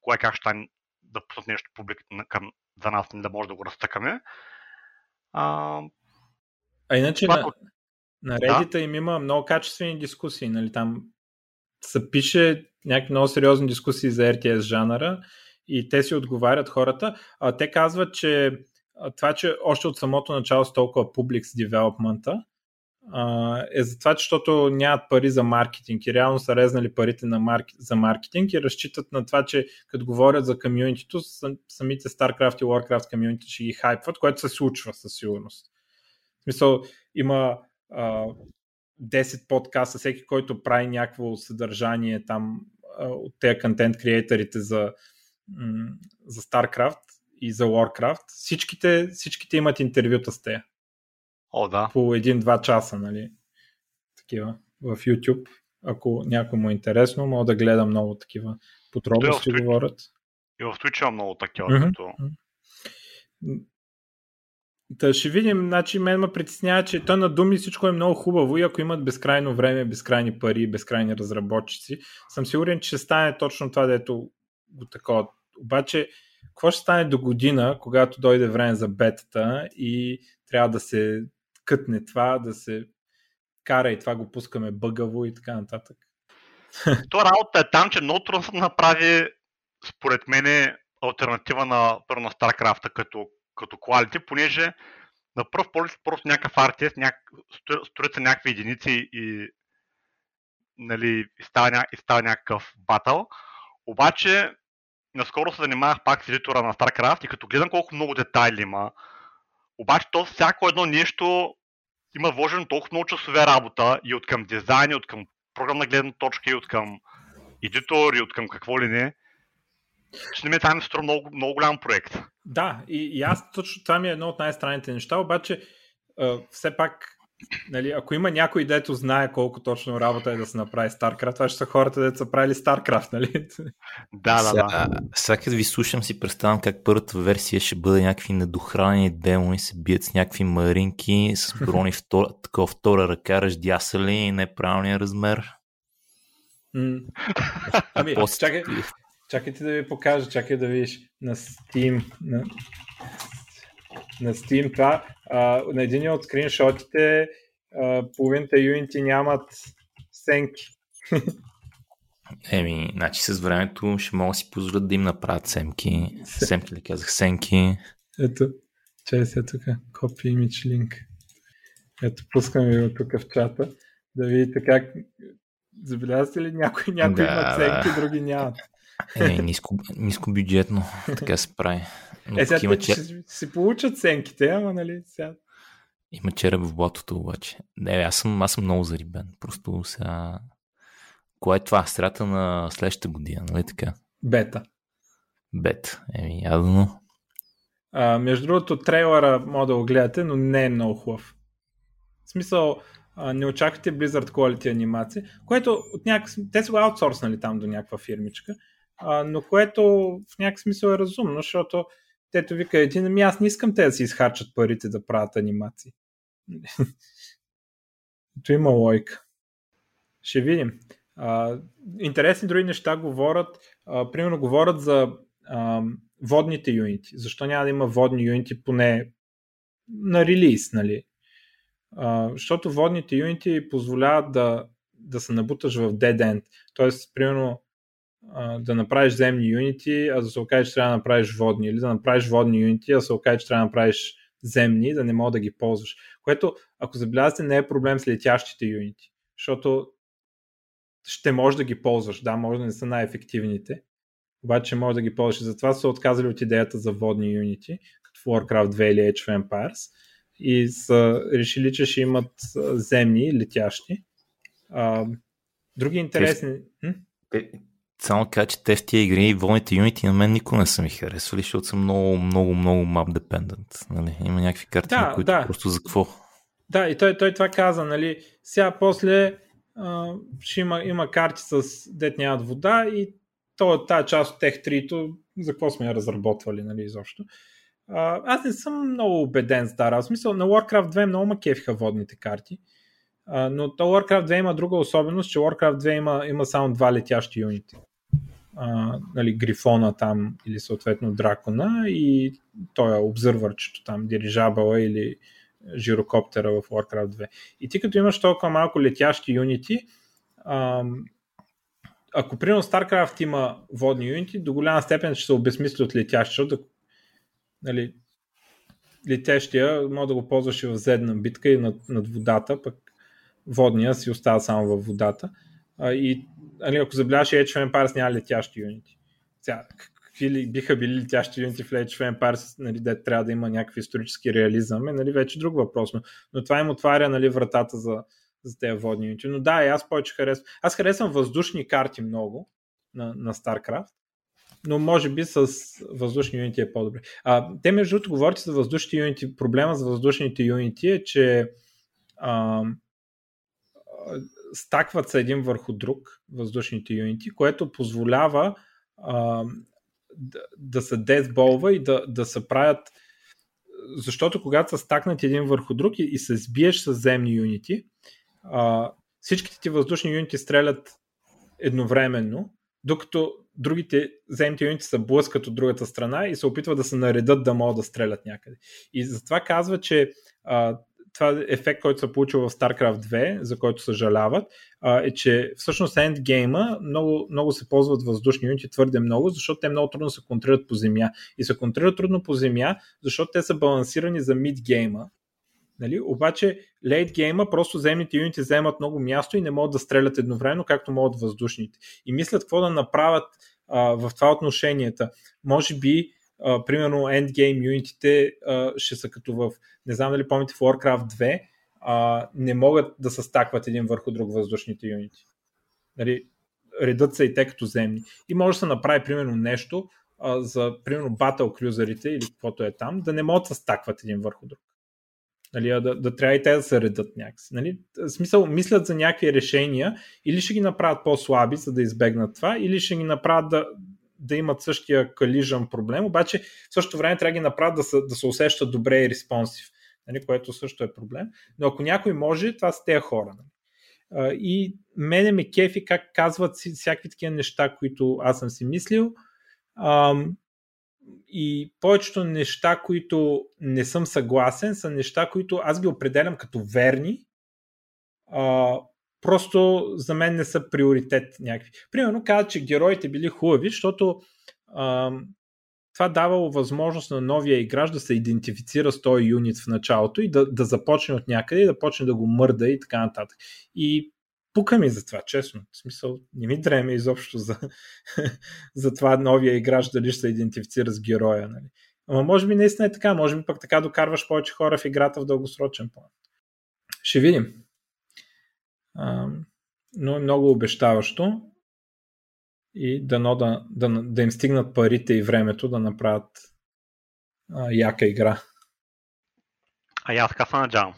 кога как ще да пуснат нещо публик към, за нас, да може да го разтъкаме. А, а иначе това, на, на Reddit да? им има много качествени дискусии. Нали? Там се пише някакви много сериозни дискусии за RTS жанъра и те си отговарят хората. А, те казват, че това, че още от самото начало с толкова публикс девелопмента, е за това, защото нямат пари за маркетинг и реално са резнали парите на марк... за маркетинг и разчитат на това, че като говорят за комьюнитито, самите StarCraft и Warcraft комьюнити ще ги хайпват, което се случва със сигурност. В смисъл, има а, 10 подкаста, всеки, който прави някакво съдържание там а, от тези контент креаторите за, м- за StarCraft и за Warcraft, всичките, всичките имат интервюта с те. О, да. По един-два часа, нали? Такива в YouTube. Ако някой му е интересно, мога да гледа много такива подробности говорят. И в Twitch има много такива, mm-hmm. като... Та ще видим, значи мен ме притеснява, че той на думи всичко е много хубаво и ако имат безкрайно време, безкрайни пари, безкрайни разработчици, съм сигурен, че ще стане точно това, дето го такова. Обаче, какво ще стане до година, когато дойде време за бетата и трябва да се кътне това, да се кара и това го пускаме бъгаво и така нататък. То работа е там, че много се направи, според мен, альтернатива на, на StarCraft като, като quality, понеже на пръв поглед просто някакъв RTS, няк... строят се някакви единици и, нали, и, става, и става някакъв батъл. Обаче, наскоро се занимавах пак с едитора на StarCraft и като гледам колко много детайли има, обаче то всяко едно нещо има вложено толкова много часове работа и от към дизайн, и от към програмна гледна точка, и от към едитор, и от към какво ли не. Ще ми там струва много, много голям проект. Да, и, и аз точно това ми е едно от най-странните неща, обаче все пак Нали, ако има някой, дето знае колко точно работа е да се направи StarCraft, това ще са хората, дето са правили StarCraft, нали? Да, да, да. Сега като ви слушам си представям как първата версия ще бъде някакви недохранени демони, се бият с някакви маринки, с брони втора, такова втора ръка, ръждясали и неправилния размер. ами, Пост... чакай, чакай ти да ви покажа, чакай да видиш на Steam. На... на Steam това. А, на един от скриншотите а, половината юнити нямат сенки. Еми, значи с времето ще могат да си позволят да им направят семки. Семки ли казах? Сенки. Ето, чай сега тук. Copy image link. Ето, пускам ви го тук в чата. Да видите как... Забелязвате ли някои, някои да, имат сенки, други нямат. Е, ниско, ниско бюджетно. Така се прави. Но е, сега има ще си получат сенките, ама нали сега... Има череп в блатото обаче. Не, аз съм, аз съм много зарибен. Просто сега... Кое е това? Страта на следващата година, нали така? Бета. Бет. Еми, ядно. А, между другото, трейлера може да го гледате, но не е много хубав. В смисъл, а, не очаквате Blizzard Quality анимация, което от някак... те са го аутсорснали там до някаква фирмичка, а, но което в някакъв смисъл е разумно, защото тето вика един, ами аз не искам те да си изхарчат парите да правят анимации. То има лойка. Ще видим. А, интересни други неща говорят. А, примерно говорят за а, водните юнити. Защо няма да има водни юнити поне на релиз, нали? А, защото водните юнити позволяват да, да се набуташ в dead end. Тоест, примерно, а, да направиш земни юнити, а да се окаже, че трябва да направиш водни. Или да направиш водни юнити, а да се окаже, че трябва да направиш земни, да не мога да ги ползваш. Което, ако забелязвате, не е проблем с летящите юнити. Защото ще можеш да ги ползваш. Да, може да не са най-ефективните, обаче може да ги ползваш. Затова са отказали от идеята за водни юнити, като в Warcraft 2 или Age of Empires. И са решили, че ще имат земни, летящи. А, други интересни... Те, само кажа, че те в тия игри волните юнити на мен никога не са ми харесвали, защото са много, много, много map dependent. Нали? Има някакви карти, да, които да. просто за какво? Да, и той, той това каза, нали? Сега после а, ще има, има карти с дет нямат вода и то, тази част от тех 3 за какво сме я разработвали, нали, изобщо. А, аз не съм много убеден с Дара. В смисъл, на Warcraft 2 много ма кефиха водните карти. А, но то Warcraft 2 има друга особеност, че Warcraft 2 има, има само два летящи юнити. А, нали, Грифона там или съответно Дракона и той е обзървърчето там, дирижабъла или жирокоптера в Warcraft 2. И ти като имаш толкова малко летящи юнити, ам, ако примерно StarCraft има водни юнити, до голяма степен ще се обезмисли от летящи, защото нали, летящия може да го ползваш и в зедна битка и над, над водата, пък водния си остава само във водата. А, и нали, ако забеляваш Age of Empires няма летящи юнити. Сега, какви ли биха били летящи юнити в Age of Empires, нали, де трябва да има някакви исторически реализъм, е нали, вече друг въпрос. Но, но това им отваря нали, вратата за, за тези водни юнити. Но да, аз повече харесвам. Аз харесвам въздушни карти много на, на StarCraft, но може би с въздушни юнити е по-добре. А, те между другото говорите за въздушните юнити. Проблема с въздушните юнити е, че а, стакват се един върху друг въздушните юнити, което позволява а, да, да се дезболва и да, да се правят защото когато са стакнати един върху друг и, и се сбиеш с земни юнити, а, всичките ти въздушни юнити стрелят едновременно, докато другите земните юнити се блъскат от другата страна и се опитват да се наредат да могат да стрелят някъде. И затова казва, че а, това е ефект, който се получил в StarCraft 2, за който съжаляват, е, че всъщност ендгейма много, много се ползват въздушни юнити твърде много, защото те много трудно се контрират по земя. И се контрират трудно по земя, защото те са балансирани за мидгейма, Нали? Обаче лейт гейма просто земните юнити вземат много място и не могат да стрелят едновременно, както могат въздушните. И мислят какво да направят а, в това отношенията. Може би, а, примерно, endgame юнитите а, ще са като в, не знам дали помните в Warcraft 2, а, не могат да се стакват един върху друг въздушните юнити. Нали? Редът са и те като земни. И може да се направи, примерно, нещо а, за, примерно, батъл крюзерите или каквото е там, да не могат да се стакват един върху друг. Нали, да, да трябва и те да се редат някакси. Нали? В смисъл, мислят за някакви решения или ще ги направят по-слаби, за да избегнат това, или ще ги направят да, да имат същия калижен проблем, обаче в същото време трябва да ги направят да се, да се усещат добре и респонсив, нали? което също е проблем. Но ако някой може, това са тези хора. Нали? И мене ме кефи как казват всякакви такива неща, които аз съм си мислил. и повечето неща, които не съм съгласен, са неща, които аз ги определям като верни, просто за мен не са приоритет някакви. Примерно казват, че героите били хубави, защото а, това давало възможност на новия играч да се идентифицира с този юнит в началото и да, да започне от някъде и да почне да го мърда и така нататък. И пука ми за това, честно. В смисъл, не ми дреме изобщо за, за това новия играч дали ще се идентифицира с героя. Нали. Ама може би наистина е така, може би пък така докарваш повече хора в играта в дългосрочен план. Ще видим. А, но е много обещаващо и дано да, да, да им стигнат парите и времето да направят а, яка игра. А я така се надявам.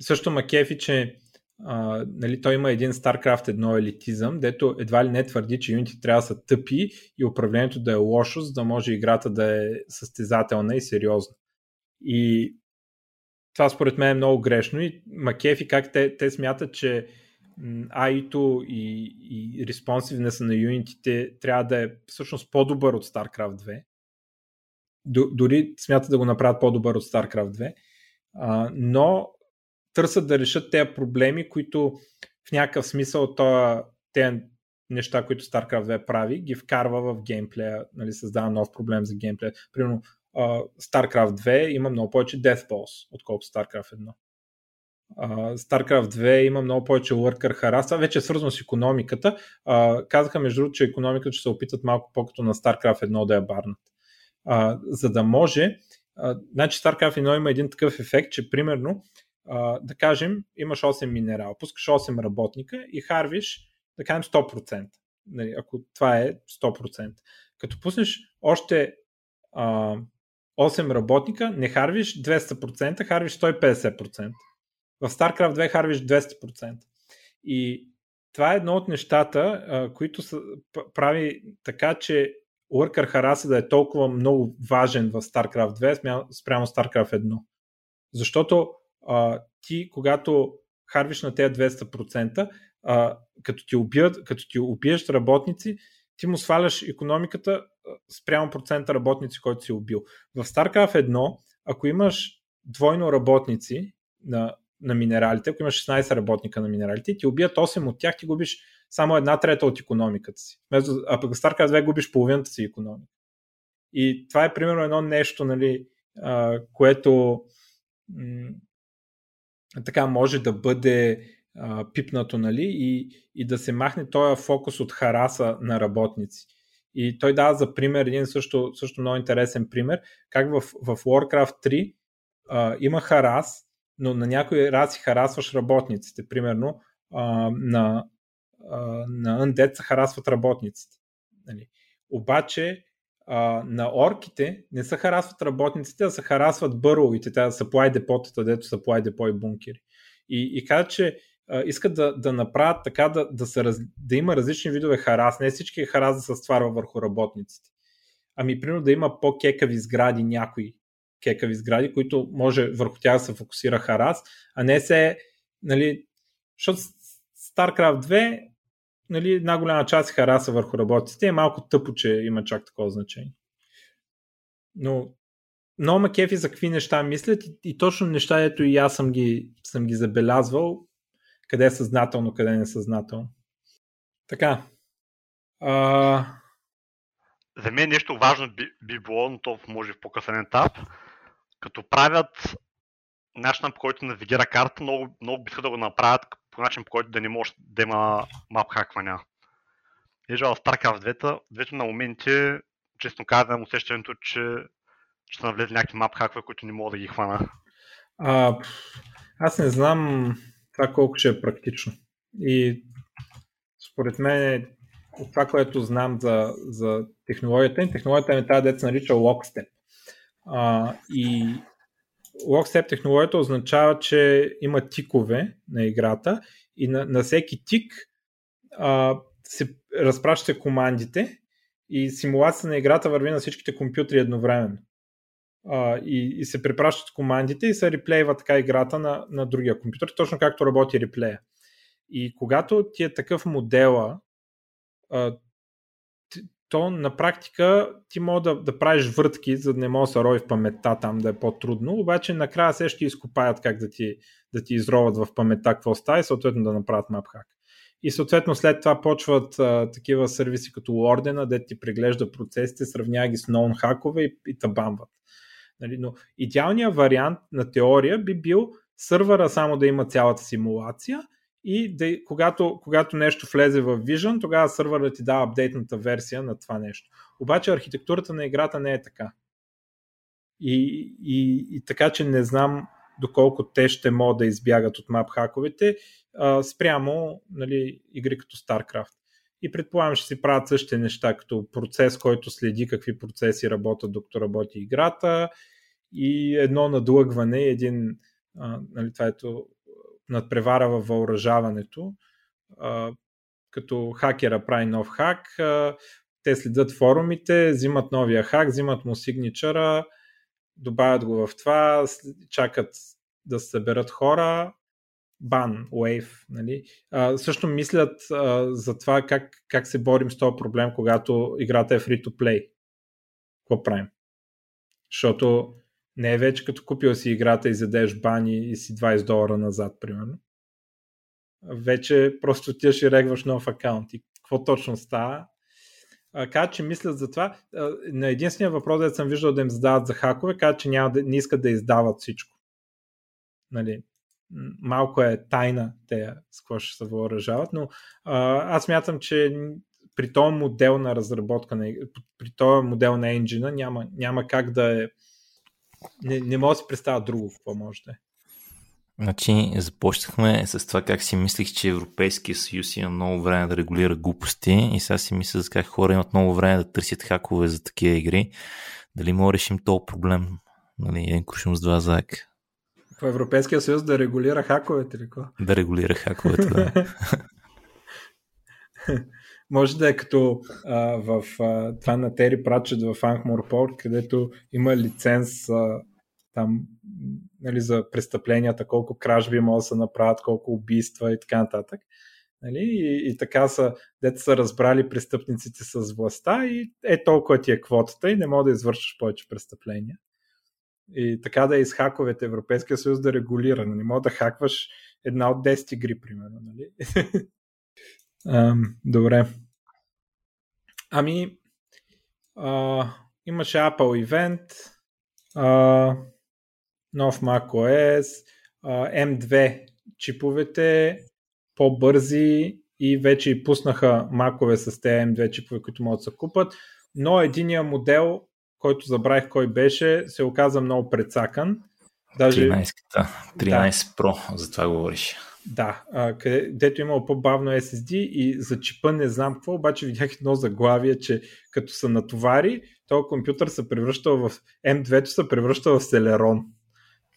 Също Макефи, че а, нали, той има един StarCraft едно елитизъм, дето едва ли не твърди, че юнити трябва да са тъпи и управлението да е лошо, за да може играта да е състезателна и сериозна. И това според мен е много грешно и Макефи как те, те смятат, че AI-то и, и респонсивнеса на юнитите трябва да е всъщност по-добър от StarCraft 2. Дори смятат да го направят по-добър от StarCraft 2. А, но търсят да решат тези проблеми, които в някакъв смисъл тези неща, които StarCraft 2 прави, ги вкарва в геймплея, нали, създава нов проблем за геймплея. Примерно uh, StarCraft 2 има много повече Death Balls, отколкото StarCraft 1. Uh, StarCraft 2 има много повече worker harass. Това вече е свързано с економиката. Uh, казаха между другото, че економиката ще се опитат малко по-като на StarCraft 1 да я барнат. Uh, за да може, uh, значи StarCraft 1 има един такъв ефект, че примерно а, да кажем, имаш 8 минерала, пускаш 8 работника и харвиш, да кажем 100%. Нали, ако това е 100%. Като пуснеш още а, 8 работника, не харвиш 200%, харвиш 150%. В StarCraft 2 харвиш 200%. И това е едно от нещата, които са, прави така, че Worker Harass да е толкова много важен в StarCraft 2 спрямо StarCraft 1. Защото а, ти, когато харвиш на тези 200%, а, като ти убиеш работници, ти му сваляш економиката спрямо процента работници, който си убил. В StarCraft 1, ако имаш двойно работници на, на минералите, ако имаш 16 работника на минералите, ти убият 8 от тях, ти губиш само една трета от економиката си. А пък в StarCraft 2 губиш половината си економика. И това е примерно едно нещо, нали, а, което м- така може да бъде а, пипнато нали, и, и да се махне този фокус от хараса на работници. И той дава за пример един също, също много интересен пример, как в, в Warcraft 3 а, има харас, но на някои раси харасваш работниците. Примерно а, на, а, на Undead се харасват работниците. Нали. Обаче а, на орките не се харасват работниците, а се харасват бъровите, тези supply депотата, дето supply депо и бункери. И, и каза, че искат да, да направят така да, да, се раз, да има различни видове харас. Не всички харас да се стварва върху работниците. Ами, примерно да има по-кекави сгради, някои кекави сгради, които може върху тях да се фокусира харас, а не се, нали, защото StarCraft 2 нали, една голяма част хараса върху работите. Е малко тъпо, че има чак такова значение. Но много кефи за какви неща мислят и, и точно неща, ето и аз съм ги, съм ги забелязвал, къде е съзнателно, къде е съзнателно. Така. А... За мен нещо важно би, би било, но то може в по-късен етап, като правят начинът по който навигира карта, много, много биха да го направят по начин, по който да не може да има мап хаквания. Ежа в StarCraft 2, двете на моменти, честно казвам, усещането, че ще навлезе някакви мап хаква, които не мога да ги хвана. А, аз не знам това колко ще е практично. И според мен от това, което знам за, за технологията, технологията е тази деца нарича Lockstep. А, и Lockstep технологията означава, че има тикове на играта и на, на всеки тик а, се разпращат командите и симулацията на играта върви на всичките компютри едновременно. И, и се препращат командите и се реплейва така играта на, на другия компютър, точно както работи реплея. И когато ти е такъв модела, а, то на практика ти мога да, да правиш въртки, за да не може да се рови в паметта там да е по-трудно, обаче накрая се ще изкопаят как да ти, да ти изроват в паметта какво става и съответно да направят мапхак. И съответно след това почват а, такива сервиси като Ордена, де ти преглежда процесите, сравнява ги с нон хакове и, и табамват. Нали, но идеалният вариант на теория би бил сървъра само да има цялата симулация и да, когато, когато нещо влезе в Vision, тогава сървърът ти дава апдейтната версия на това нещо. Обаче архитектурата на играта не е така. И, и, и така, че не знам доколко те ще могат да избягат от мап хаковете спрямо нали, игри като StarCraft. И предполагам, ще си правят същите неща, като процес, който следи какви процеси работят докато работи играта. И едно надлъгване, един а, нали, това ето, надпревара във въоръжаването, а, като хакера прави нов хак, а, те следят форумите, взимат новия хак, взимат му сигничъра, добавят го в това, чакат да съберат хора, бан, wave. Нали? А, също мислят а, за това как, как се борим с този проблем, когато играта е free to play. Какво правим? Защото не е вече като купил си играта и задеш бани и си 20 долара назад, примерно. Вече просто отиваш и регваш нов акаунт. И какво точно става? Каза, че мислят за това. На единствения въпрос, да съм виждал да им задават за хакове, каза, че няма не искат да издават всичко. Нали, малко е тайна те с какво ще се въоръжават, но а, аз мятам, че при този модел на разработка, при този модел на енджина няма, няма как да е не, не мога да си представя друго какво може да е. Значи започнахме с това как си мислих, че Европейския съюз има много време да регулира глупости и сега си мисля за как хора имат много време да търсят хакове за такива игри. Дали мога да решим този проблем? Нали, един куршум с два заека. В Европейския съюз да регулира хаковете или какво? Да регулира хаковете, да. Може да е като а, в а, това на Тери Пратчет в Анкморпорт, където има лиценз а, там нали, за престъпленията, колко кражби могат да се направят, колко убийства и така нататък. Нали? И, и така са, дете са разбрали престъпниците с властта и е толкова ти е квотата и не мога да извършиш повече престъпления. И така да е из хаковете Европейския съюз да регулира. Не мога да хакваш една от 10 игри, примерно. Нали? добре. Ами, а, имаше Apple ивент, а, нов macOS, а, M2 чиповете, по-бързи и вече и пуснаха макове с тези M2 чипове, които могат да се купат, но единия модел, който забравих кой беше, се оказа много прецакан. Даже... 13-та, 13 да. Pro, за това говориш. Да, а, където имало по-бавно SSD и за чипа не знам какво, обаче видях едно заглавие, че като се натовари, този компютър се превръщал в M2, се превръща в Celeron.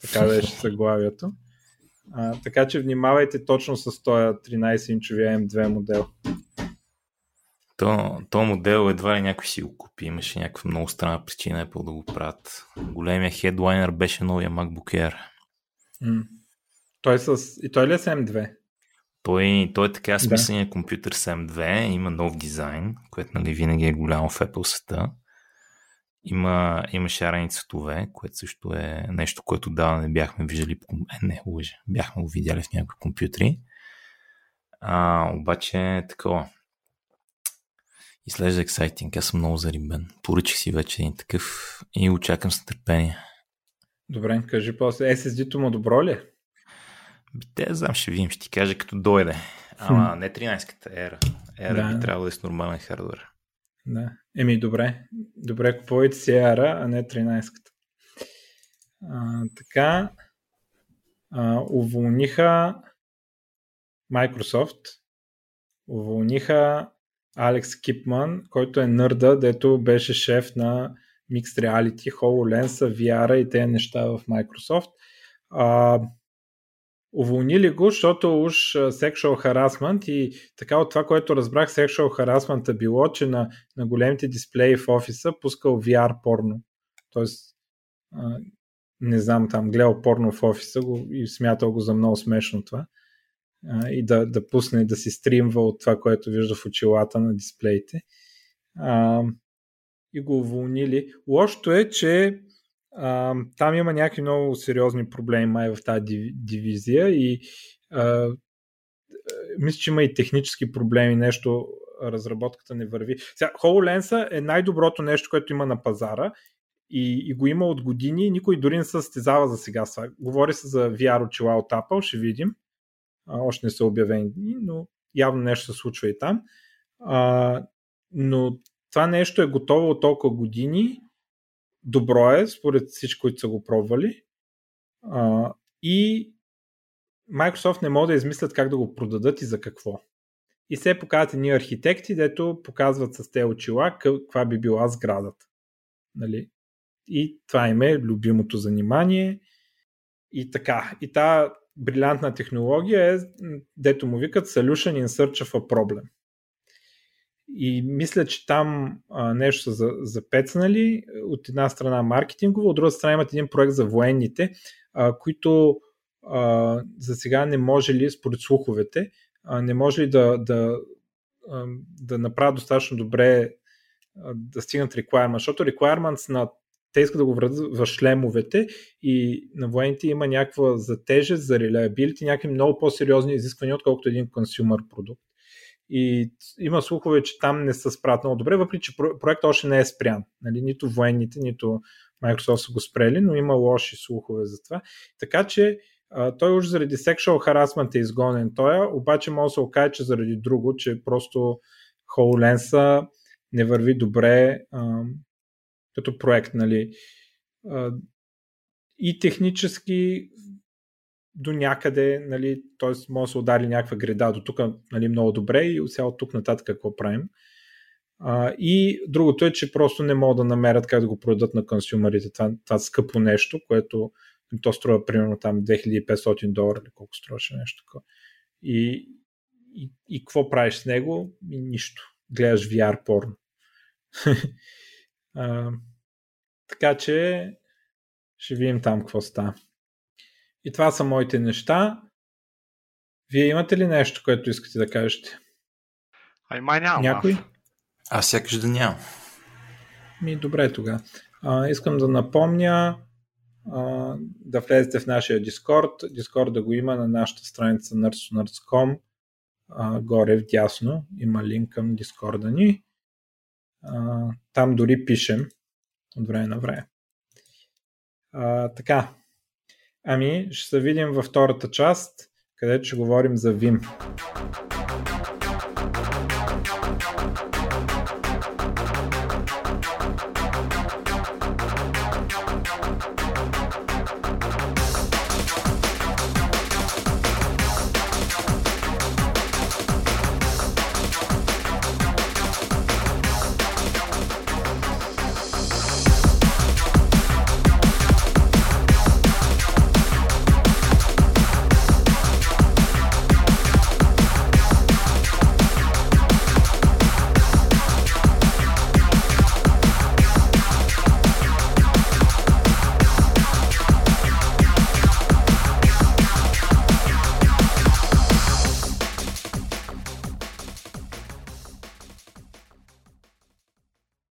Така беше заглавието. А, така че внимавайте точно с този 13-инчовия M2 модел. То, то модел едва ли някой си го купи. Имаше някаква много странна причина Apple да го правят. Големия хедлайнер беше новия MacBook Air. Mm. Той с... И той ли е с M2? Той, той е така смисления да. компютър с M2, има нов дизайн, което нали, винаги е голямо в Apple света. Има, има шарени цветове, което също е нещо, което да не бяхме виждали. Е, не, лъжа. Бяхме го видяли в някои компютри. А, обаче е такова. Изглежда ексайтинг. Аз съм много зарибен. Поръчах си вече един такъв и очаквам с търпение. Добре, кажи после. SSD-то му добро ли е? Те, знам, ще видим, ще ти кажа като дойде. Ама не 13-ката ера. Ера да. би трябвало да е с нормален хардвер. Да. Еми, добре. Добре, купувайте си ера, а не 13-ката. А, така. А, уволниха Microsoft. Уволниха Алекс Кипман, който е нърда, дето беше шеф на Mixed Reality, HoloLens, VR и тези неща в Microsoft. А, уволнили го, защото уж sexual harassment и така от това, което разбрах, sexual harassment е било, че на, на големите дисплеи в офиса пускал VR порно. Тоест, а, не знам, там гледал порно в офиса го, и смятал го за много смешно това. И да, да пусне да си стримва от това, което вижда в очилата на дисплеите. а, и го уволнили. Лошото е, че а, там има някакви много сериозни проблеми май в тази дивизия и а, мисля, че има и технически проблеми, нещо разработката не върви. Сега, HoloLens е най-доброто нещо, което има на пазара и, и го има от години. Никой дори не се състезава за сега. Говори се за VR очила от Apple, ще видим. Още не са обявени, но явно нещо се случва и там. А, но това нещо е готово от толкова години. Добро е, според всички, които са го пробвали. А, и Microsoft не могат да измислят как да го продадат и за какво. И се показват едни архитекти, дето показват с те очила каква би била сградата. Нали? И това им е любимото занимание. И така. И тази брилянтна технология е, дето му викат Solution in Search of a Problem. И мисля, че там а, нещо са запецнали. От една страна маркетингово, от друга страна имат един проект за военните, а, които а, за сега не може ли, според слуховете, а, не може ли да, да, да направят достатъчно добре а, да стигнат requirements, защото requirements на те искат да го върнат в шлемовете и на военните има някаква за тежест, за reliability, някакви много по-сериозни изисквания, отколкото един консюмер продукт. И има слухове, че там не са справят много добре, въпреки че проектът още не е спрян. Нали? Нито военните, нито Microsoft са го спрели, но има лоши слухове за това. Така че а, той уж заради sexual harassment е изгонен той, обаче може да се окаже, че заради друго, че просто HoloLens не върви добре като проект, нали. И технически до някъде, нали, т.е. може да се удари някаква греда до тук нали, много добре и сега от тук нататък какво правим. А, и другото е, че просто не могат да намерят как да го продадат на консюмерите. Това, това скъпо нещо, което то струва примерно там 2500 долара или колко струваше нещо такова. И, и, и какво правиш с него? И нищо. Гледаш VR порно. а, така че ще видим там какво става. И това са моите неща. Вие имате ли нещо, което искате да кажете? Ай, май нямам. Някой? Аз сякаш да нямам. Ми, добре тогава. искам да напомня а, да влезете в нашия Discord. Discord да го има на нашата страница nerds.com. горе в дясно има линк към Discord ни. Там дори пишем от време на време. А, така. Ами, ще се видим във втората част, където ще говорим за Vim.